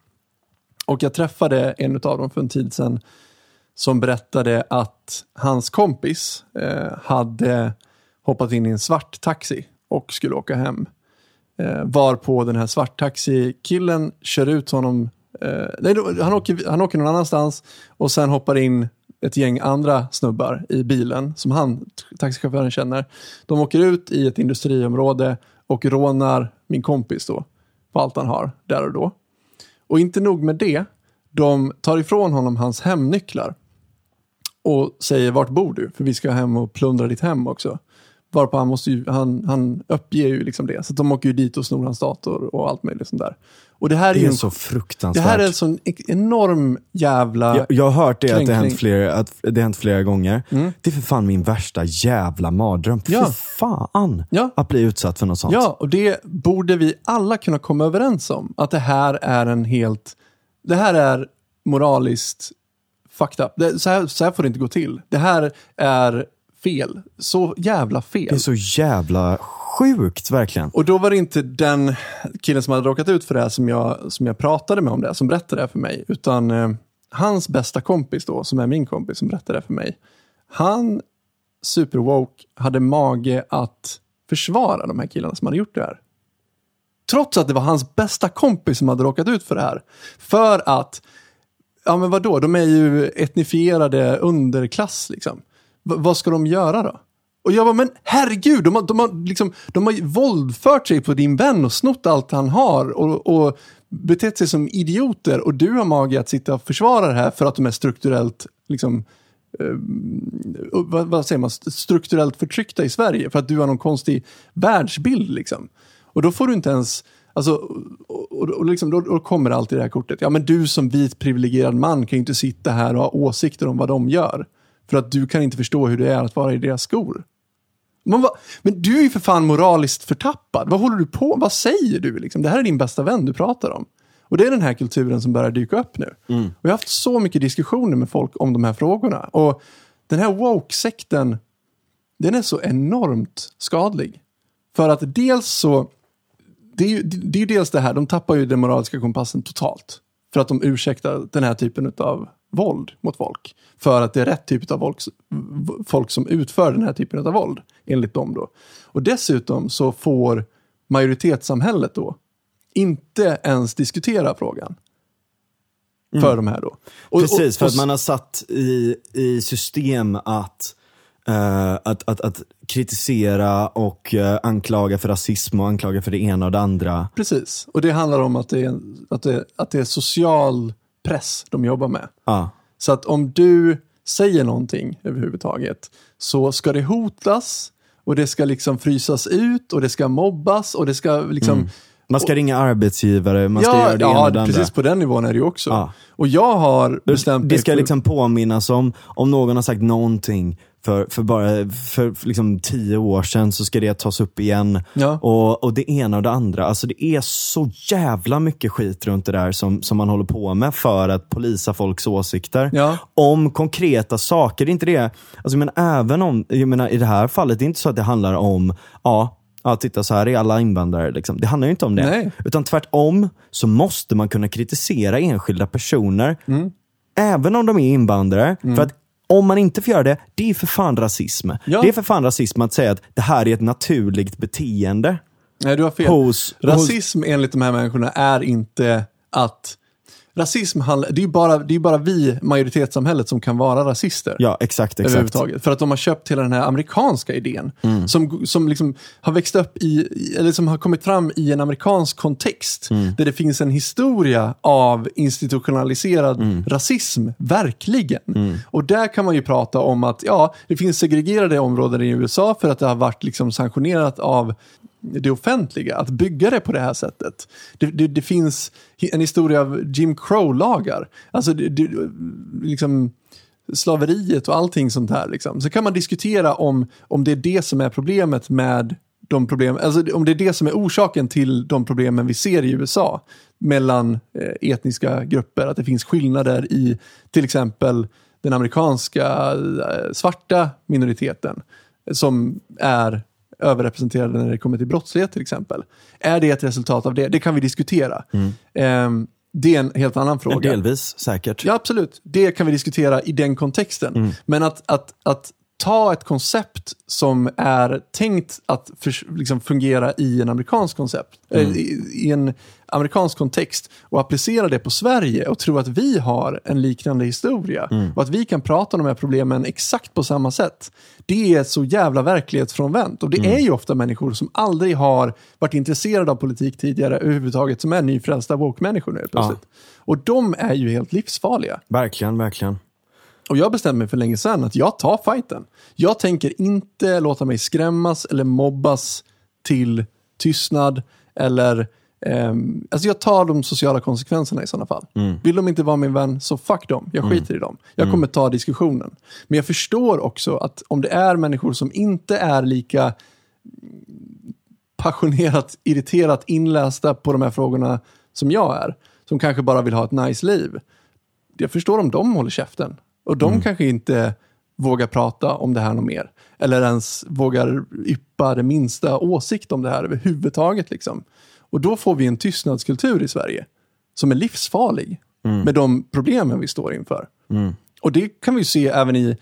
Och jag träffade en av dem för en tid sedan som berättade att hans kompis eh, hade hoppat in i en svart taxi och skulle åka hem. Eh, varpå den här svarttaxi-killen kör ut honom. Eh, nej, då- han, åker, han åker någon annanstans och sen hoppar in ett gäng andra snubbar i bilen som han, taxichauffören, känner. De åker ut i ett industriområde och rånar min kompis då på allt han har där och då. Och inte nog med det, de tar ifrån honom hans hemnycklar och säger vart bor du? För vi ska hem och plundra ditt hem också. Varpå han, måste ju, han, han uppger ju liksom det. Så de åker ju dit och snor hans dator och allt möjligt sånt där. Och det här är, Det ju är en, så det fruktansvärt. här är en sån enorm jävla... jag, jag har hört det att det, hänt flera, att det hänt flera gånger. Det är för fan min värsta jävla mardröm. Ja. Fy fan Ja. att bli utsatt för något sånt. Ja, och det borde vi alla kunna komma överens om. Att det här är en helt... Det här är moraliskt fucked up. Det, så, här, så här får det inte gå till. Det här är fel. Så jävla fel. Det är så jävla sjukt verkligen. Och då var det inte den killen som hade råkat ut för det här som jag, som jag pratade med om det, som berättade det för mig. Utan eh, hans bästa kompis då, som är min kompis, som berättade det för mig. Han, superwoke, hade mage att försvara de här killarna som hade gjort det här. Trots att det var hans bästa kompis som hade råkat ut för det här. För att, ja men vadå, de är ju etnifierade underklass liksom. Vad ska de göra då? Och jag var men herregud, de har, de har, liksom, de har våldfört sig på din vän och snott allt han har och, och betett sig som idioter och du har mage att sitta och försvara det här för att de är strukturellt liksom, eh, vad, vad säger man, strukturellt förtryckta i Sverige för att du har någon konstig världsbild. Liksom. Och då får du inte ens, alltså, och, och, och liksom, då, då kommer alltid det här kortet. Ja men du som vit privilegierad man kan ju inte sitta här och ha åsikter om vad de gör. För att du kan inte förstå hur det är att vara i deras skor. Men, vad, men du är ju för fan moraliskt förtappad. Vad håller du på Vad säger du? Liksom? Det här är din bästa vän du pratar om. Och det är den här kulturen som börjar dyka upp nu. Och jag har haft så mycket diskussioner med folk om de här frågorna. Och den här woke-sekten, den är så enormt skadlig. För att dels så, det är ju det är dels det här, de tappar ju den moraliska kompassen totalt. För att de ursäktar den här typen av våld mot folk. För att det är rätt typ av folk, folk som utför den här typen av våld, enligt dem då. Och dessutom så får majoritetssamhället då inte ens diskutera frågan. För de här då. Och- Precis, och- för och- att man har satt i, i system att, eh, att, att, att kritisera och eh, anklaga för rasism och anklaga för det ena och det andra. Precis, och det handlar om att det är, att det, att det är social press de jobbar med. Ja. Så att om du säger någonting överhuvudtaget så ska det hotas och det ska liksom frysas ut och det ska mobbas och det ska liksom Man ska ringa arbetsgivare, man ska ja, göra det ena ja och det andra. precis på den nivån är det ju också. Ja. Och jag har bestämt Det ska för- liksom påminnas om, om någon har sagt någonting för, för bara för, liksom tio år sedan så ska det tas upp igen. Ja. Och, och det ena och det andra. Alltså det är så jävla mycket skit runt det där som, som man håller på med för att polisa folks åsikter. Ja. Om konkreta saker. Det är inte det, alltså, men även om, jag menar, i det här fallet, det är inte så att det handlar om, ja, Ja, titta så här är alla invandrare. Liksom. Det handlar ju inte om det. Nej. Utan tvärtom så måste man kunna kritisera enskilda personer Mm. även om de är invandrare. För att om man inte får göra det, det är för fan rasism. Ja. Det är för fan rasism att säga att det här är ett naturligt beteende. Nej, du har fel. Hos- Rasism enligt de här människorna är inte att... Rasism handlar... Det är ju bara, det är bara vi, majoritetssamhället, som kan vara rasister. Ja, exakt. exakt. För att de har köpt hela den här amerikanska idén. Mm. Som, som liksom har växt upp i, i- eller som har kommit fram i en amerikansk kontext. Mm. Där det finns en historia av institutionaliserad Mm. rasism, verkligen. Och där kan man ju prata om att ja, det finns segregerade områden i USA för att det har varit liksom sanktionerat av det offentliga, att bygga det på det här sättet. Det, det, det finns en historia av Jim Crow-lagar. Alltså, det, det, liksom, slaveriet och allting sånt här. Liksom. Så kan man diskutera om, om det är det som är problemet med de problem, alltså om det är det som är orsaken till de problemen vi ser i USA mellan eh, etniska grupper, att det finns skillnader i till exempel den amerikanska eh, svarta minoriteten som är överrepresenterade när det kommer till brottslighet till exempel. Är det ett resultat av det? Det kan vi diskutera. Ehm, det är en helt annan fråga. delvis säkert. Ja, absolut. Det kan vi diskutera i den kontexten. Men att, att, att ta ett koncept som är tänkt att för, liksom fungera i en amerikansk koncept, eh, i, i en amerikansk kontext och applicera det på Sverige och tro att vi har en liknande historia och att vi kan prata om de här problemen exakt på samma sätt. Det är så jävla verklighetsfrånvänt och det är ju ofta människor som aldrig har varit intresserade av politik tidigare överhuvudtaget som är nyfrälsta woke-människor nu plötsligt. Och de är ju helt livsfarliga. Verkligen, verkligen. Och jag bestämde mig för länge sedan att jag tar fighten. Jag tänker inte låta mig skrämmas eller mobbas till tystnad eller ehm, alltså jag tar de sociala konsekvenserna i sådana fall. Vill de inte vara min vän, så fuck dem. Jag skiter i dem. Jag kommer ta diskussionen. Men jag förstår också att om det är människor som inte är lika passionerat, irriterat inlästa på de här frågorna som jag är, som kanske bara vill ha ett nice liv. Jag förstår om de håller käften. Och de kanske inte vågar prata om det här något mer. Eller ens vågar yppa det minsta åsikt om det här överhuvudtaget. Liksom. Och då får vi en tystnadskultur i Sverige som är livsfarlig med de problemen vi står inför. Och det kan vi se även i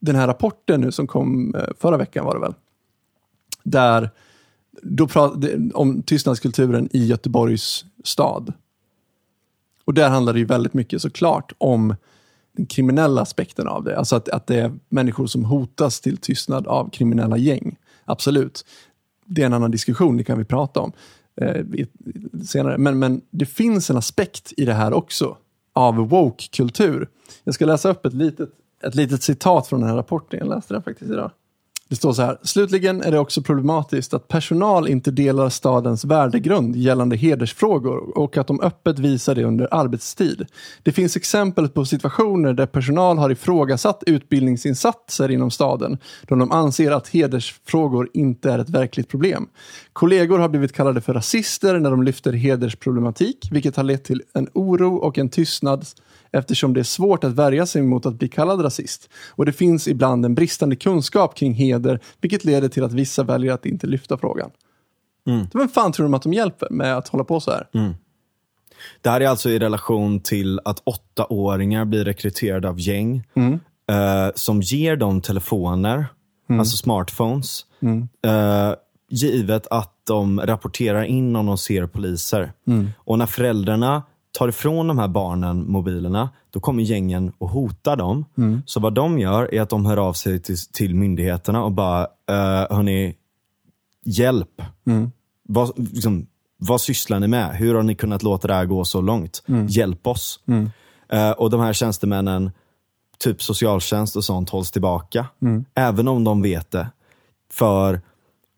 den här rapporten nu som kom eh, förra veckan var det väl. Där då prat, om tystnadskulturen i Göteborgs stad. Och där handlar det ju väldigt mycket såklart om den kriminella aspekten av det. Alltså att, att det är människor som hotas till tystnad av kriminella gäng. Absolut. Det är en annan diskussion, det kan vi prata om eh, senare. Men, men det finns en aspekt i det här också av woke-kultur. Jag ska läsa upp ett litet, ett litet citat från den här rapporten. Jag läste den faktiskt idag. Det står så här. Slutligen är det också problematiskt att personal inte delar stadens värdegrund gällande hedersfrågor och att de öppet visar det under arbetstid. Det finns exempel på situationer där personal har ifrågasatt utbildningsinsatser inom staden då de anser att hedersfrågor inte är ett verkligt problem. Kollegor har blivit kallade för rasister när de lyfter hedersproblematik, vilket har lett till en oro och en tystnad eftersom det är svårt att värja sig mot att bli kallad rasist. Och det finns ibland en bristande kunskap kring heder, vilket leder till att vissa väljer att inte lyfta frågan. Mm. Vem fan tror de att de hjälper med att hålla på så här? Det här är alltså i relation till att åttaåringar blir rekryterade av gäng eh, som ger dem telefoner, alltså smartphones, eh, givet att de rapporterar in om de ser poliser. Och när föräldrarna tar ifrån de här barnen mobilerna, då kommer gängen och hotar dem. Så vad de gör är att de hör av sig till, till myndigheterna och bara, eh, hörni, hjälp. Vad, liksom, vad sysslar ni med? Hur har ni kunnat låta det här gå så långt? Hjälp oss. Eh, och de här tjänstemännen typ socialtjänst och sånt hålls tillbaka. Mm. Även om de vet det. För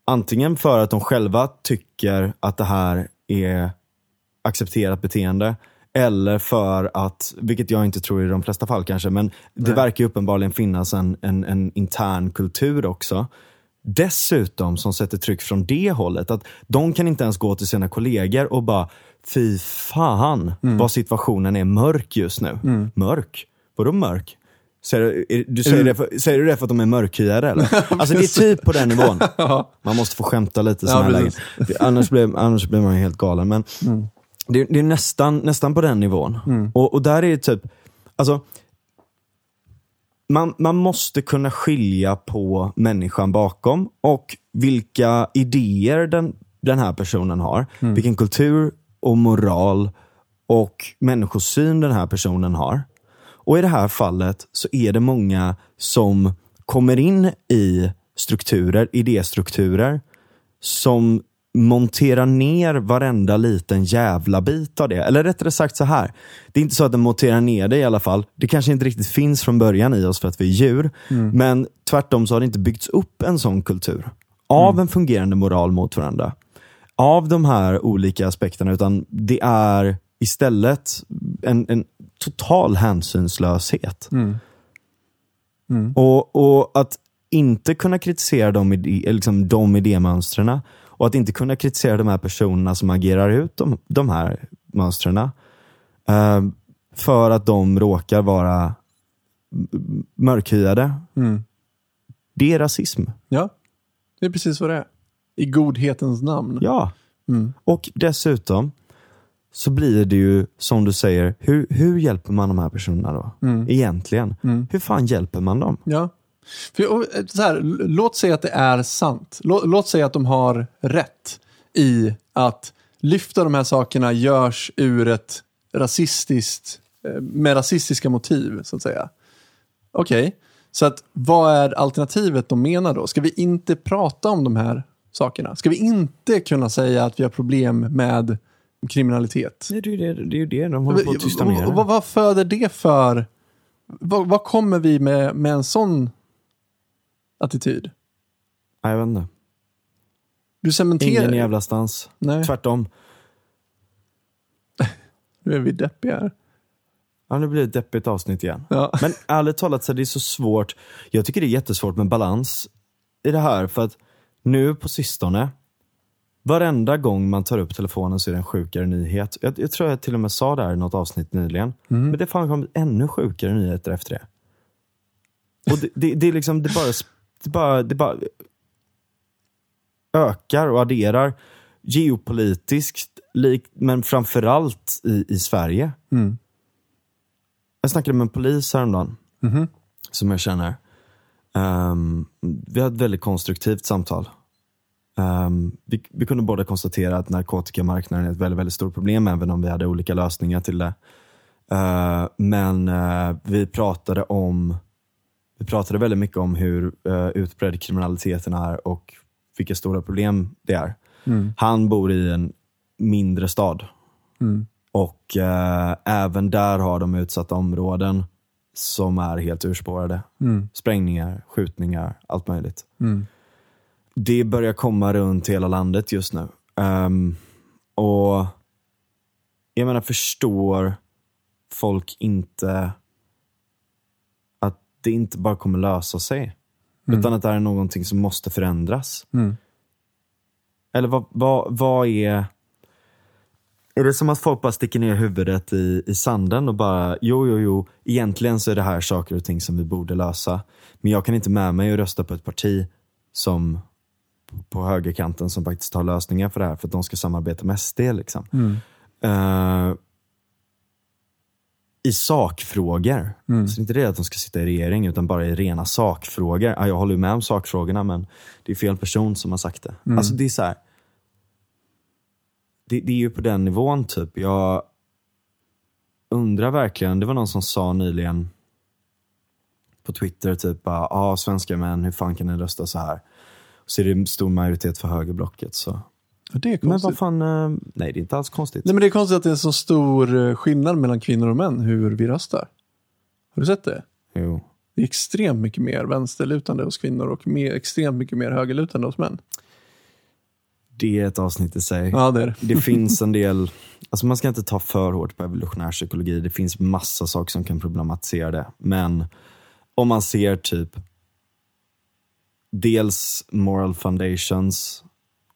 antingen för att de själva tycker att det här är accepterat beteende. Eller för att, vilket jag inte tror i de flesta fall kanske, men det Nej. verkar uppenbarligen finnas en, en, en intern kultur också. Dessutom som sätter tryck från det hållet. Att de kan inte ens gå till sina kollegor och bara, fy fan vad situationen är mörk just nu. Mörk? Vadå mörk? Säger du, du säger, det för, säger du det för att de är mörkhyade eller? Alltså det är typ på den nivån. Man måste få skämta lite i såna Ja, här lägen. Mm. Annars blir, annars blir man ju helt galen. Men det, det är nästan, nästan på den nivån. Och, och där är det typ, alltså man, man måste kunna skilja på människan bakom och vilka idéer den, den här personen har. Vilken kultur och moral och människosyn den här personen har. Och i det här fallet så är det många som kommer in i strukturer, idéstrukturer, som monterar ner varenda liten jävla bit av det. Eller rättare sagt så här. Det är inte så att den monterar ner det i alla fall. Det kanske inte riktigt finns från början i oss för att vi är djur. Men tvärtom så har det inte byggts upp en sån kultur. Av en fungerande moral mot varandra. Av de här olika aspekterna. Utan det är istället en, en total hänsynslöshet. Och, och att inte kunna kritisera de, idé, liksom de idémönstren och att inte kunna kritisera de här personerna som agerar ut de, de här mönstren. Eh, för att de råkar vara mörkhyade. Mm. Det är rasism. Ja, det är precis vad det är. I godhetens namn. Ja. Mm. Och dessutom så blir det ju som du säger, hur, hur hjälper man de här personerna då? Mm. Egentligen. Hur fan hjälper man dem? Ja. För, så här, låt säga att det är sant. Låt, låt säga att de har rätt i att lyfta de här sakerna görs ur ett rasistiskt, eh, med rasistiska motiv, så att säga. Okej, så att vad är alternativet de menar då? Ska vi inte prata om de här sakerna? Ska vi inte kunna säga att vi har problem med kriminalitet? Det är ju det, det, är det de håller på att tysta ner. Vad, vad, vad föder det för... Vad, vad kommer vi med, med en sån attityd? Nej, jag vet inte. Du cementerar... Ingen jävla stans. Nej, Tvärtom. nu är vi deppiga här. Ja, nu blir det ett deppigt avsnitt igen. Ja. Men ärligt talat så är det så svårt. Jag tycker det är jättesvårt med balans i det här. För att nu på sistone, varenda gång man tar upp telefonen så är det en sjukare nyhet. Jag, jag tror jag till och med sa det här i något avsnitt nyligen. Men det fan kommit ännu sjukare nyheter efter det. Och det, det, det är liksom, det bara, det bara, det bara ökar och adderar geopolitiskt, men framförallt i, i Sverige. Mm. Jag snackade med en polis häromdagen, Mhm. som jag känner. Ehm, vi hade ett väldigt konstruktivt samtal. Ehm, vi, vi kunde båda konstatera att narkotikamarknaden är ett väldigt, väldigt stort problem, även om vi hade olika lösningar till det. Ehm, men eh, vi pratade om vi pratade väldigt mycket om hur uh, utbredd kriminaliteten är och vilka stora problem det är. Mm. Han bor i en mindre stad Mm. och eh, även där har de utsatta områden som är helt urspårade. Mm. Sprängningar, skjutningar, allt möjligt. Mm. Det börjar komma runt hela landet just nu. Ehm, och jag menar, förstår folk inte det inte bara kommer lösa sig? Utan att det här är någonting som måste förändras. Mm. Eller vad, vad, vad är... Är det som att folk bara sticker ner huvudet i, i sanden och bara, jo, jo, jo, egentligen så är det här saker och ting som vi borde lösa. Men jag kan inte med mig och rösta på ett parti som på högerkanten som faktiskt har lösningar för det här för att de ska samarbeta med SD. Liksom. Mm. Eh, I sakfrågor. Mm. Så det är inte det att de ska sitta i regering utan bara i rena sakfrågor. Ja, jag håller med om sakfrågorna men det är fel person som har sagt det. Mm. Alltså det är så här. Det, det är ju på den nivån typ. Jag undrar verkligen, det var någon som sa nyligen på Twitter typ, ja ah, svenska män, hur fan kan ni rösta så här? Så är det en stor majoritet för högerblocket. Så. Det är Men konstigt. vad fan, eh, nej det är inte alls konstigt. Nej, men det är konstigt att det är så stor eh, skillnad mellan kvinnor och män hur vi röstar. Har du sett det? Jo. Det är extremt mycket mer vänsterlutande hos kvinnor och mer, extremt mycket mer högerlutande hos män. Det är ett avsnitt i sig. Ja, det är det. Det finns en del, alltså man ska inte ta för hårt på evolutionär psykologi. Det finns massa saker som kan problematisera det. Men om man ser typ dels moral foundations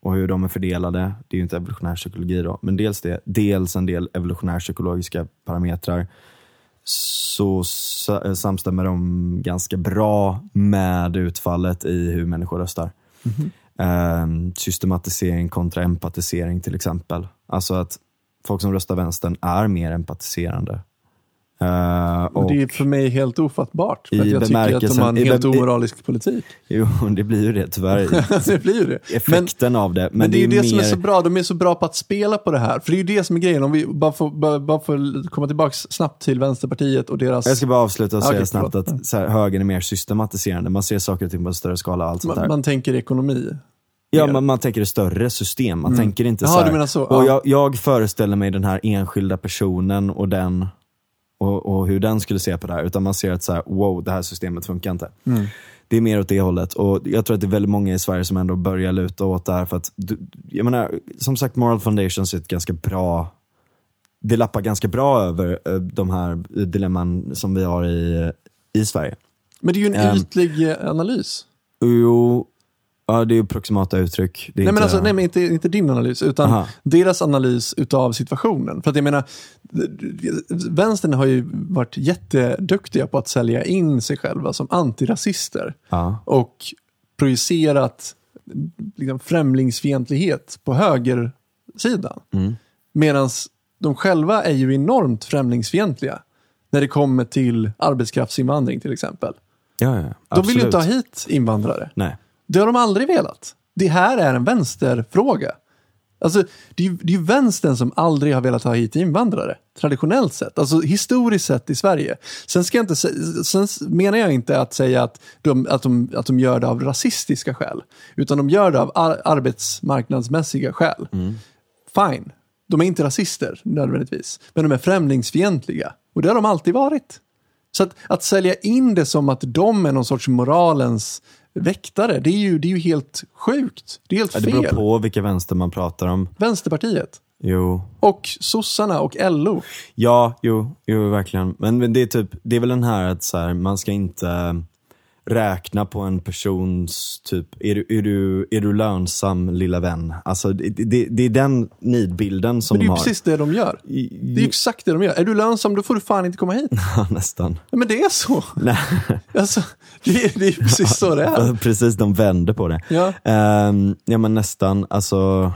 och hur de är fördelade. Det är ju inte evolutionär psykologi då, men dels det. Dels en del evolutionär psykologiska parametrar. Så sa- samstämmer de ganska bra med utfallet i hur människor röstar. Ehm, systematisering kontra empatisering till exempel. Alltså att folk som röstar vänstern är mer empatiserande. Eh, och, Det är för mig helt ofattbart. För jag tycker att de har en helt omoralisk politik. Jo, det blir ju det tyvärr. det blir ju det. Men, Effekten av det. Men, men det är ju det mer... som är så bra. De är så bra på att spela på det här. För det är ju det som är grejen. Om vi bara får, bara, bara får komma tillbaka snabbt till Vänsterpartiet och deras... Jag ska bara avsluta och säga Okej, snabbt att så här, högern är mer systematiserande. Man ser saker och ting på en större skala allt sånt man, där. man tänker ekonomi. Ja, man, man tänker ett större system. Man tänker inte så här. du menar så, Och ja. jag, jag föreställer mig den här enskilda personen och den och, och hur den skulle se på det här. Utan man ser att så här, wow, det här systemet funkar inte. Mm. Det är mer åt det hållet. Och jag tror att det är väldigt många i Sverige som ändå börjar luta åt det här. För att, jag menar, som sagt, Moral Foundations är ett ganska bra det lappar ganska bra över eh, de här dilemman som vi har i, i Sverige. Men det är ju en Ehm. ytlig eh, analys. Jo, ja, det är proximata uttryck. Det är Nej men, inte- alltså, nej men inte, inte din analys, utan Aha. deras analys utav situationen. För att jag menar, vänstern har ju varit jätteduktiga på att sälja in sig själva som antirasister. Ja. Och projicerat liksom, främlingsfientlighet på högersidan. Mm. Medan de själva är ju enormt främlingsfientliga. När det kommer till arbetskraftsinvandring till exempel. Ja, ja, De vill ju inte ha hit invandrare. Nej. Det har de aldrig velat. Det här är en vänsterfråga. Alltså, det är ju det är ju vänstern som aldrig har velat ha hit invandrare, traditionellt sett. Alltså historiskt sett i Sverige. Sen, ska jag inte, sen menar jag inte att säga att de, att, de, att de gör det av rasistiska skäl, utan de gör det av ar- arbetsmarknadsmässiga skäl. Fine, de är inte rasister nödvändigtvis, men de är främlingsfientliga. Och det har de alltid varit. Så att, att sälja in det som att de är någon sorts moralens väktare, det är ju, det är ju helt sjukt. Det är helt Ja, det beror fel. på vilka vänster man pratar om. Vänsterpartiet Jo. och sossarna och LO. Ja, jo, jo verkligen. Men, men det, är typ, det är väl den här att så här, man ska inte räkna på en persons, typ, är du, är du, är du lönsam lilla vän? Alltså, det, det, det är den nidbilden som Men det är de ju har. precis det de gör. Det är ju exakt det de gör. Är du lönsam, då får du fan inte komma hit. Nästan. Men det är så. Nej. Alltså, det, är, det är ju precis så det är. Precis, de vänder på det. Ja. Ehm, ja men nästan, alltså.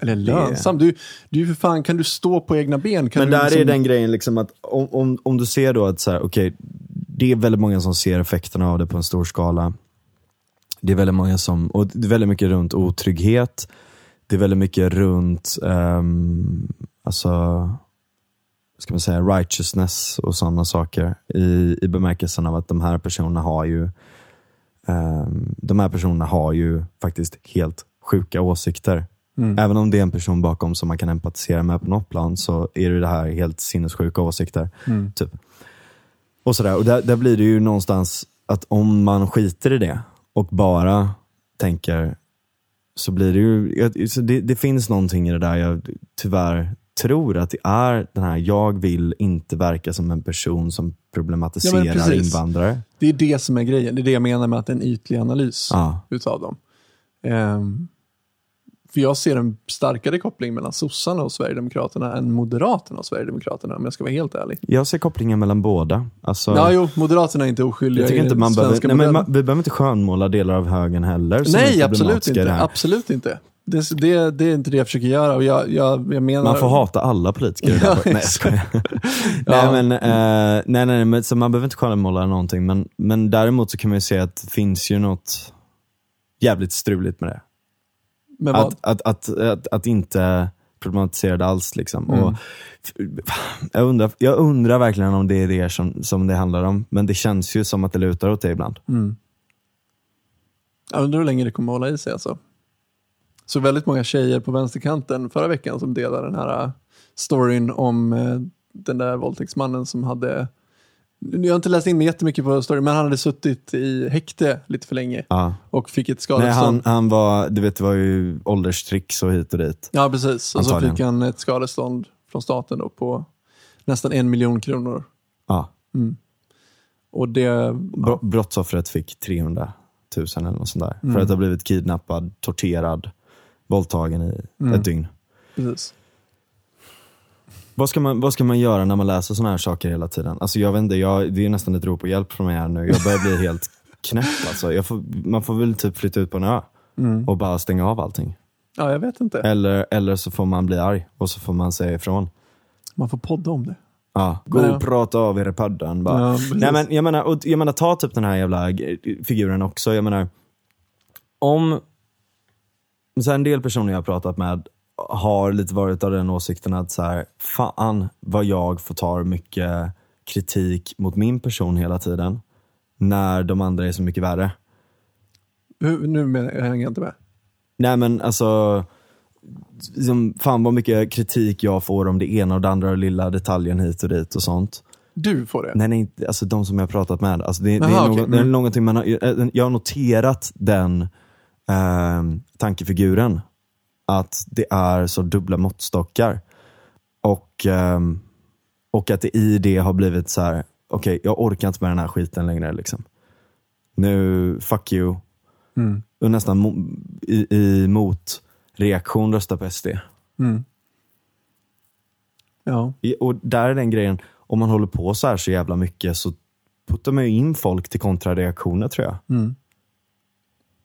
Eller lönsam. Du, du för fan, kan du stå på egna ben? Kan Men där liksom- är den grejen liksom att om, om, om du ser då att så här, okej, det är väldigt många som ser effekterna av det på en stor skala. Det är väldigt många som, och det är väldigt mycket runt otrygghet. Det är väldigt mycket runt, um, alltså, ska man säga, righteousness och sådana saker. I, I bemärkelsen av att de här personerna har ju, ehm, de här personerna har ju faktiskt helt sjuka åsikter. Även om det är en person bakom som man kan empatisera med på något plan så är det det här helt sinnessjuka åsikter. Typ. Och sådär. Och där, där blir det ju någonstans att om man skiter i det och bara tänker så blir det ju, så det, det finns någonting i det där jag tyvärr tror att det är den här, jag vill inte verka som en person som problematiserar precis. invandrare. Det är det som är grejen. Det är det jag menar med att det är en ytlig analys Ja. utav dem. Ehm, för jag ser en starkare koppling mellan sossarna och Sverigedemokraterna än Moderaterna och Sverigedemokraterna, om jag ska vara helt ärlig. Jag ser kopplingen mellan båda. Alltså, Ja, jo, Moderaterna är inte oskyldiga jag tycker inte man behöver, nej, men man, vi behöver inte skönmåla delar av högern heller. Nej, absolut inte. Absolut inte. Det, det, det är inte det jag försöker göra. Och jag, jag, jag menar... Man får hata alla politiker. Ja, nej, jag. Ja. nej, men, eh, nej, nej, men, så man behöver inte skönmåla någonting. Men, men däremot så kan man ju se att det finns ju något jävligt struligt med det. Att, att, att, att, att inte problematisera det alls. Liksom. Mm. Och, jag, undrar, jag undrar verkligen om det är det som, som det handlar om. Men det känns ju som att det lutar åt det ibland. Mm. Jag undrar hur länge det kommer att hålla i sig alltså. Så väldigt många tjejer på vänsterkanten förra veckan som delade den här äh, storyn om äh, den där våldtäktsmannen som hade Jag har inte läst in mig jättemycket på storyn, men han hade suttit i häkte lite för länge Ja. och fick ett Nej, skadestånd. han, han var, du vet det var ju ålderstricks och hit och dit. Ja, precis. Och så Antagligen. fick han ett skadestånd från staten då på nästan en miljon kronor. Ja. Och det... Bro- Brottsoffret fick 300 000 eller något sånt där. Mm. För att ha blivit kidnappad, torterad, våldtagen i Mm. ett dygn. Precis. Vad ska, man, vad ska man göra när man läser såna här saker hela tiden? Alltså jag vet inte, jag, det är nästan ett rop på hjälp från mig här nu. Jag börjar bli helt knäpp alltså. Får, man får väl typ flytta ut på en ö Mm. och bara stänga av allting. Ja, jag vet inte. Eller, eller så får man bli arg och så får man säga ifrån. Man får podda om det. Ja, gå och prata av er i paddan bara. Ja. Nej, men, jag, menar, och, jag menar, ta typ den här jävla figuren också. Jag menar, om så en del personer jag har pratat med har lite varit av den åsikten att så här, fan vad jag får ta mycket kritik mot min person hela tiden. När de andra är så mycket värre. Hur, nu menar jag, jag hänger inte med. Nej men alltså, liksom, fan vad mycket kritik jag får om det ena och det andra och lilla detaljen hit och dit och sånt. Du får det. Nej, nej, alltså de som jag har pratat med. Alltså det, det, Jaha, är, okej. något, det är Mm. någonting man har, jag har noterat den eh, tankefiguren. Att det är så dubbla måttstockar. Och, ehm, och att det i det har blivit så här: okej jag orkar inte med den här skiten längre. Liksom. Nu, fuck you. Mm. Och nästan i, i motreaktion rösta på SD. Mm. Ja. Och där är den grejen, om man håller på så här så jävla mycket så puttar man ju in folk till kontrareaktioner tror jag. Mm.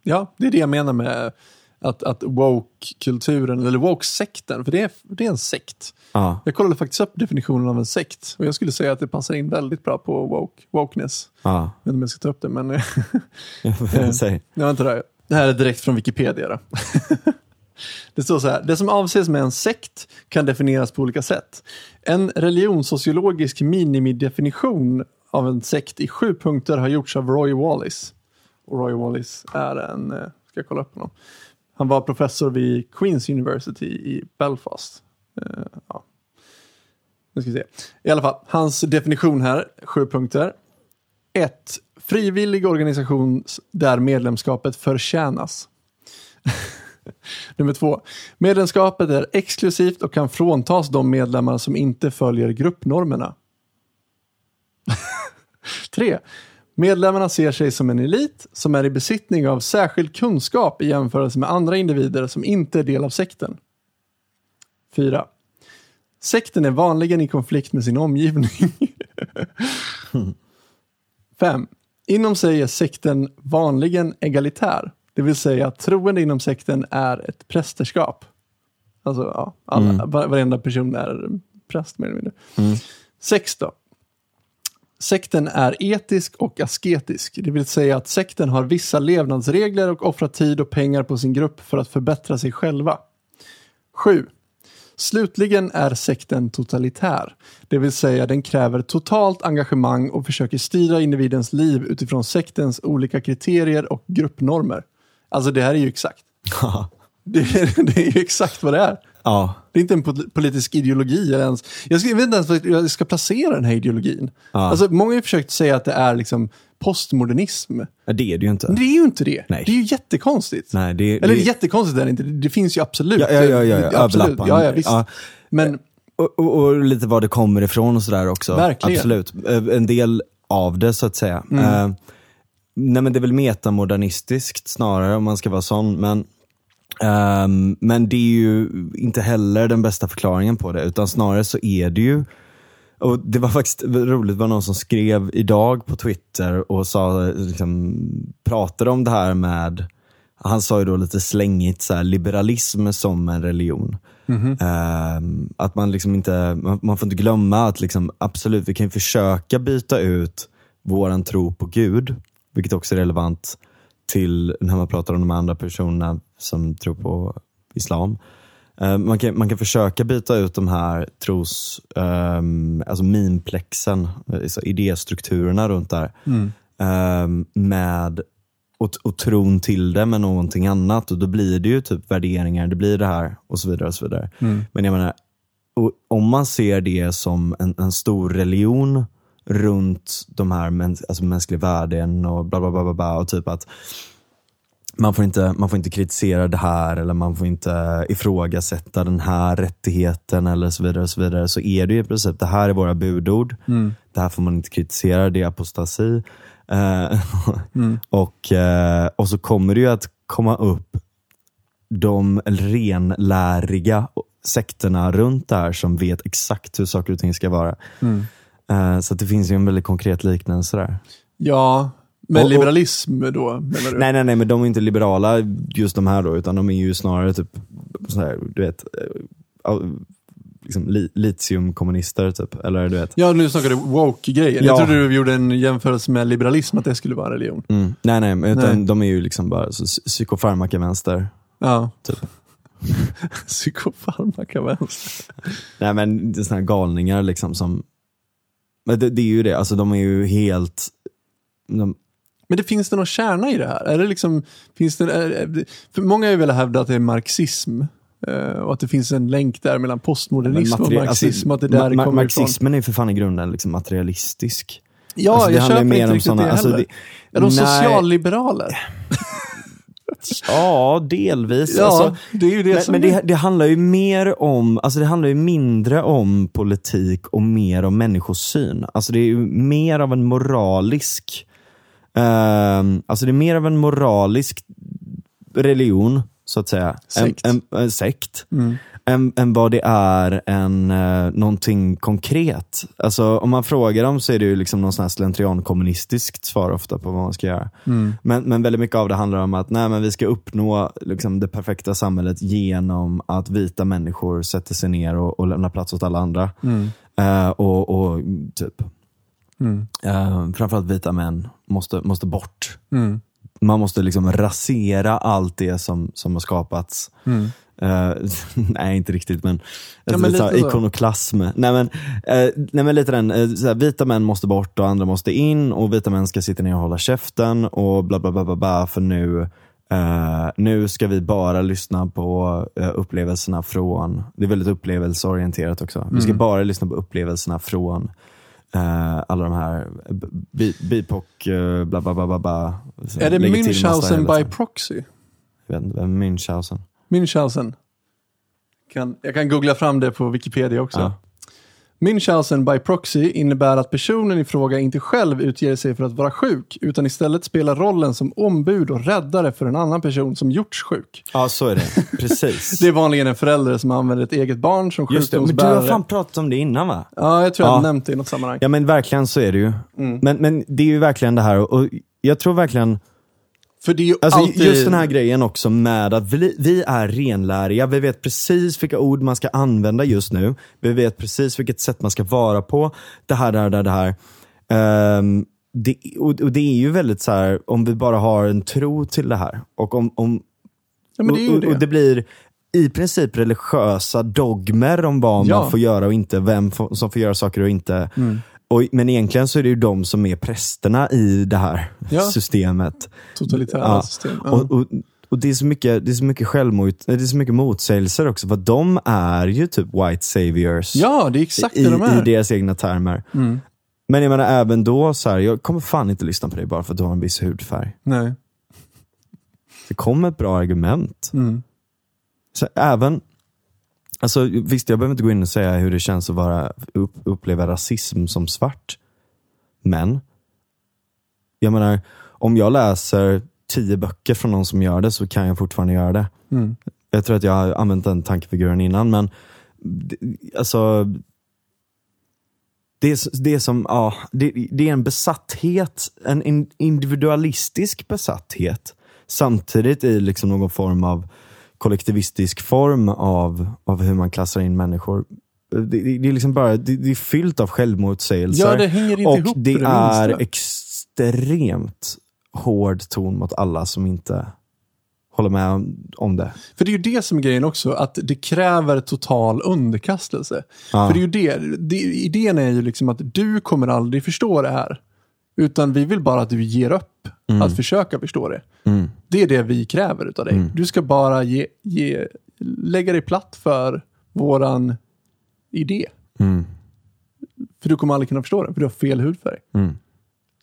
Ja, det är det jag menar med att, att woke-kulturen, eller woke-sekten, för det är, det är en sekt. Ja, Jag kollade faktiskt upp definitionen av en sekt och jag skulle säga att det passar in väldigt bra på woke, wokeness. ja. Jag vet inte om jag ska ta upp det, men Säg. jag inte det. Det här är direkt från Wikipedia. Det står så här, det som avses med en sekt kan definieras på olika sätt. En religionssociologisk minimidefinition av en sekt i sju punkter har gjorts av Roy Wallis. Och Roy Wallis är en, eh, ska jag kolla upp honom. Han var professor vid Queens University i Belfast. Uh, ja. Nu ska vi se. I alla fall, hans definition här, sju punkter. 1. Frivillig organisation där medlemskapet förtjänas. Nummer två. Medlemskapet är exklusivt och kan fråntas de medlemmar som inte följer gruppnormerna. Tre. Medlemmarna ser sig som en elit som är i besittning av särskild kunskap i jämförelse med andra individer som inte är del av sekten. Fyra. Sekten är vanligen i konflikt med sin omgivning. Fem. Inom sig är sekten vanligen egalitär. Det vill säga att troende inom sekten är ett prästerskap. Alltså, ja, alla, Mm. var, varenda person är präst mer eller mindre. Mm. Sex då. Sekten är etisk och asketisk. Det vill säga att sekten har vissa levnadsregler och offrar tid och pengar på sin grupp för att förbättra sig själva. 7. Slutligen är sekten totalitär. Det vill säga den kräver totalt engagemang och försöker styra individens liv utifrån sektens olika kriterier och gruppnormer. Alltså det här är ju exakt. Det, det är ju exakt vad det är. Ja. Det är inte en pol- politisk ideologi eller ens. Jag, ska, jag vet inte ens var jag ska placera den här ideologin. Ja. Alltså, många har försökt säga att det är liksom postmodernism. Ja, Det är det ju inte. Men det är ju inte det. Nej. Det är ju jättekonstigt. Nej, det, Eller det, jättekonstigt är det inte. Det finns ju absolut. Ja, ja, ja, ja, absolut. Ja, ja, visst. Ja. Men Och, och, och lite var det kommer ifrån och sådär också. Verkligen. Absolut. En del av det så att säga. Mm. Eh, nej men det är väl metamodernistiskt snarare om man ska vara sån. Men, ehm, men det är ju inte heller den bästa förklaringen på det. Utan snarare så är det ju och Det var faktiskt roligt, det var någon som skrev idag på Twitter och sa, liksom, pratade om det här med, han sa ju då lite slängigt så här, liberalism som en religion. Ehm, att man liksom inte, man, man får inte glömma att liksom, absolut, vi kan försöka byta ut våran tro på Gud, vilket också är relevant till när man pratar om de andra personerna som tror på islam. Eh, Man kan, man kan försöka byta ut de här tros, um, alltså minplexen, alltså idéstrukturerna runt där, ehm, med och, och tron till det med någonting annat. Och då blir det ju typ värderingar, det blir det här och så vidare. och så vidare. Men jag menar, om man ser det som en, en stor religion runt de här mäns alltså mänskliga värden och bla bla bla bla, bla och typ att man får, inte, man får inte kritisera det här eller man får inte ifrågasätta den här rättigheten eller så vidare. och Så vidare så är det ju i princip, det här är våra budord. Det här får man inte kritisera, det är apostasi. Eh, och, eh, och så kommer det ju att komma upp de renläriga sekterna runt det här som vet exakt hur saker och ting ska vara. Eh, så det finns ju en väldigt konkret liknelse där. Ja, men Och- och- liberalism då, menar du? Nej, nej, nej, men de är inte liberala just de här då, utan de är ju snarare typ, så här, du vet, eh, liksom li, litiumkommunister typ. Eller du vet. Ja, nu snackar du woke-grejen. Jag Ja. trodde du gjorde en jämförelse med liberalism, att det skulle vara religion. Mm. Nej, nej, utan Nej. de är ju liksom bara så, psykofarmaka-vänster. Ja. Typ. Psykofarmaka vänster. Nej men det är såna här galningar liksom som, men det, det är ju det, alltså de är ju helt, de, Men det finns det någon kärna i det här? Är det liksom, finns det, är, för många har ju velat hävda att det är marxism. eh, och att det finns en länk där mellan postmodernism och marxism. alltså, att det där ma- ma- kommer ifrån. Marxismen är ju för fan i grunden liksom materialistisk. Ja, Alltså, det jag handlar köper inte om riktigt såna- det alltså, heller. det- är de Nej. socialliberaler? Ja, delvis. Ja, alltså, det är ju det men som men det, det handlar ju mer om, alltså det handlar ju mindre om politik och mer om människosyn. Alltså det är ju mer av en moralisk, ehm, alltså det är mer av en moralisk religion, så att säga. Sekt. En, en, en sekt. Mm. Än, än vad det är en, eh, någonting konkret. Alltså om man frågar dem så är det ju liksom någon sån här slentriankommunistiskt svar ofta på vad man ska göra. Mm. Men, men väldigt mycket av det handlar om att nej, men vi ska uppnå liksom, det perfekta samhället genom att vita människor sätter sig ner och, och lämnar plats åt alla andra. Mm. Eh, och, och typ, Mm. eh, framförallt vita män måste, måste bort. Mm. Man måste liksom rasera allt det som, som har skapats. Mm. Eh, nej, inte riktigt, men, Ja, men lite ikonoklasm. Nej men, eh, nej, men lite den, eh, så här, vita män måste bort och andra måste in och vita män ska sitta ner och hålla käften och bla bla bla bla, bla för nu eh, nu ska vi bara lyssna på eh, upplevelserna från, det är väldigt upplevelseorienterat också. Vi ska Mm. bara lyssna på upplevelserna från eh, alla de här bi- BIPOC, eh, bla bla bla bla. bla. Är det Münchhausen by proxy? Jag vet inte, vem Münchhausen? Münchhausen. Kan, jag kan googla fram det på Wikipedia också. Ja. Münchhausen by proxy innebär att personen i fråga inte själv utger sig för att vara sjuk, utan istället spelar rollen som ombud och räddare för en annan person som gjorts sjuk. Ja, så är det. Precis. Det är vanligen en förälder som använder ett eget barn som Just det, men du sjukdomsbärare. har fan pratat om det innan va? Ja, jag tror jag Ja. nämnt det i något sammanhang. Ja men verkligen så är det ju. Mm. Men, men det är ju verkligen det här, och, och jag tror verkligen, För det är ju alltså alltid... just den här grejen också med att vi, vi är renläriga, vi vet precis vilka ord man ska använda just nu, vi vet precis vilket sätt man ska vara på, det här, det här, det här. Ehm, det, och, och det är ju väldigt så här, om vi bara har en tro till det här, och om, om Ja, det och, det. och det blir i princip religiösa dogmer om vad Ja. man får göra och inte, vem som får göra saker och inte. Mm. Och, men egentligen så är det ju de som är prästerna i det här Ja. systemet. Totalitära Ja. system. Ja. Och, och, och det är så mycket, det är så mycket självmot, det är så mycket motsägelser också, för de är ju typ white saviors ja, det är exakt i, det de är. i deras egna termer. Mm. Men jag menar även då, så här, jag kommer fan inte lyssna på dig bara för att du har en viss hudfärg. Nej. Det kommer ett bra argument. Mm. Så även, alltså visst jag behöver inte gå in och säga hur det känns att vara, upp, uppleva rasism som svart. Men, jag menar, om jag läser tio böcker från någon som gör det så kan jag fortfarande göra det. Mm. Jag tror att jag har använt den tankefiguren innan, men alltså det är, det är som, ja, det, det är en besatthet, en in- individualistisk besatthet. Samtidigt i liksom någon form av kollektivistisk form av, av hur man klassar in människor. Det, det, det är liksom bara, det, det är fyllt av självmotsägelser. Ja, det hänger inte och ihop det det är minsta. extremt hård ton mot alla som inte håller med om- om det. För det är ju det som är grejen också, att det kräver total underkastelse. Ja. För det är ju det, det, idén är ju liksom att du kommer aldrig förstå det här. Utan vi vill bara att du ger upp att försöka förstå det. Mm. Det är det vi kräver utav dig. Du ska bara ge, ge, lägga dig platt för våran idé. Mm. För du kommer aldrig kunna förstå den, för du har fel hudfärg. Mm.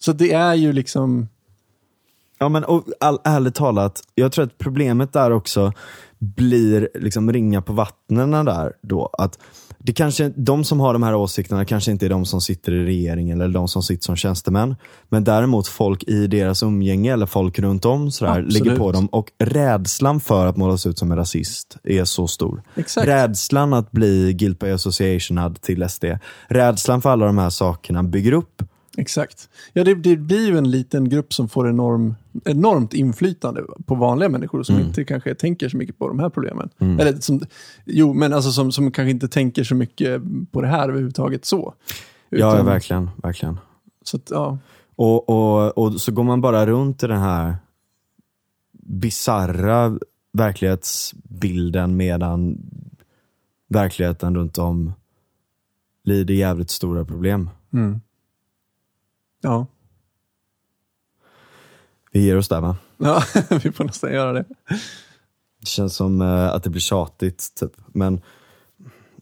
Så det är ju liksom, Ja men och all, ärligt talat, jag tror att problemet där också blir liksom ringa på vattnen där då. Att det kanske, de som har de här åsikterna kanske inte är de som sitter i regeringen eller de som sitter som tjänstemän. Men däremot folk i deras umgänge eller folk runt om sådär, ligger på dem. Och rädslan för att målas ut som en rasist är så stor. Exakt. Rädslan att bli guilt by associationad till SD. Rädslan för alla de här sakerna bygger upp exakt. Ja, det, det blir ju en liten grupp som får enorm, enormt inflytande på vanliga människor som inte kanske tänker så mycket på de här problemen. Eller som, jo, men alltså som, som kanske inte tänker så mycket på det här överhuvudtaget så. Ja, ja, Utan- verkligen. verkligen. Så att, ja. Och, och, och så går man bara runt i den här bizarra verklighetsbilden medan verkligheten runt om lider jävligt stora problem. Mm. Ja. Vi ger oss där va? ja, vi får nästan göra det. Det känns som eh, att det blir tjatigt, typ. men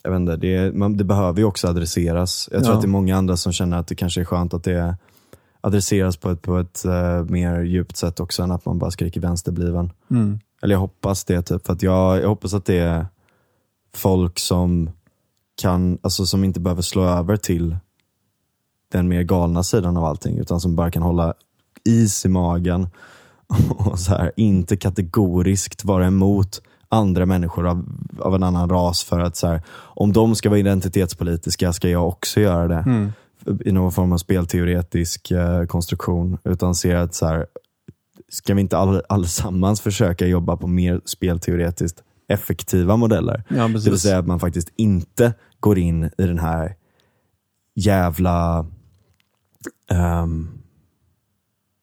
jag vet inte, det, man, det behöver ju också adresseras. Jag tror Ja. att det är många andra som känner att det kanske är skönt att det adresseras på ett, på ett eh, mer djupt sätt också än att man bara skriker vänsterbliven. Mm. Eller jag hoppas det, typ. För att jag, jag hoppas att det är folk som kan, alltså som inte behöver slå över till den mer galna sidan av allting, utan som bara kan hålla is i magen och så här, inte kategoriskt vara emot andra människor av, av en annan ras för att så här, om de ska vara identitetspolitiska ska jag också göra det. Mm. I någon form av spelteoretisk eh, konstruktion. Utan ser att så här, ska vi inte all, allesammans försöka jobba på mer spelteoretiskt effektiva modeller? Ja, Det vill säga att man faktiskt inte går in i den här jävla um,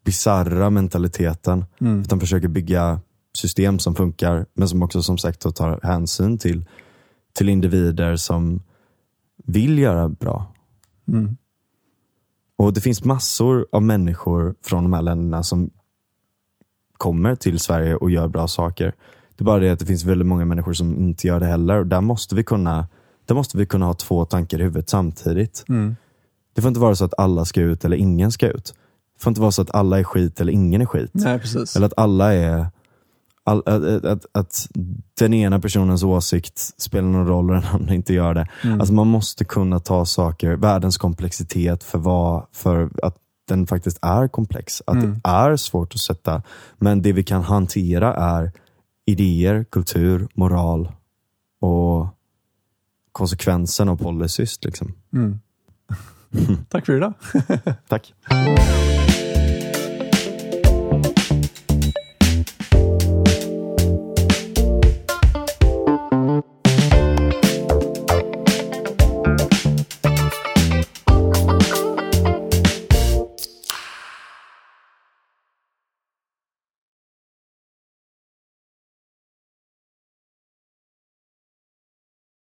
bizarra mentaliteten. Mm. Utan försöker bygga system som funkar, men som också som sagt tar hänsyn till, till individer som vill göra bra. Mm. Och det finns massor av människor från de här länderna som kommer till Sverige och gör bra saker. Det är bara det att det finns väldigt många människor som inte gör det heller. Och där måste vi kunna, där måste vi kunna ha två tankar i huvudet samtidigt. Mm. Det får inte vara så att alla ska ut eller ingen ska ut. Det får inte vara så att alla är skit eller ingen är skit. Nej, precis. Eller att alla är all, att, att, att, den ena personens åsikt spelar någon roll och den andra inte gör det. Mm. Alltså man måste kunna ta saker, världens komplexitet för, vad, för att den faktiskt är komplex. Att Mm. det är svårt att sätta. Men det vi kan hantera är idéer, kultur, moral och konsekvensen av policies. Liksom. Mm. Tack för idag. Tack.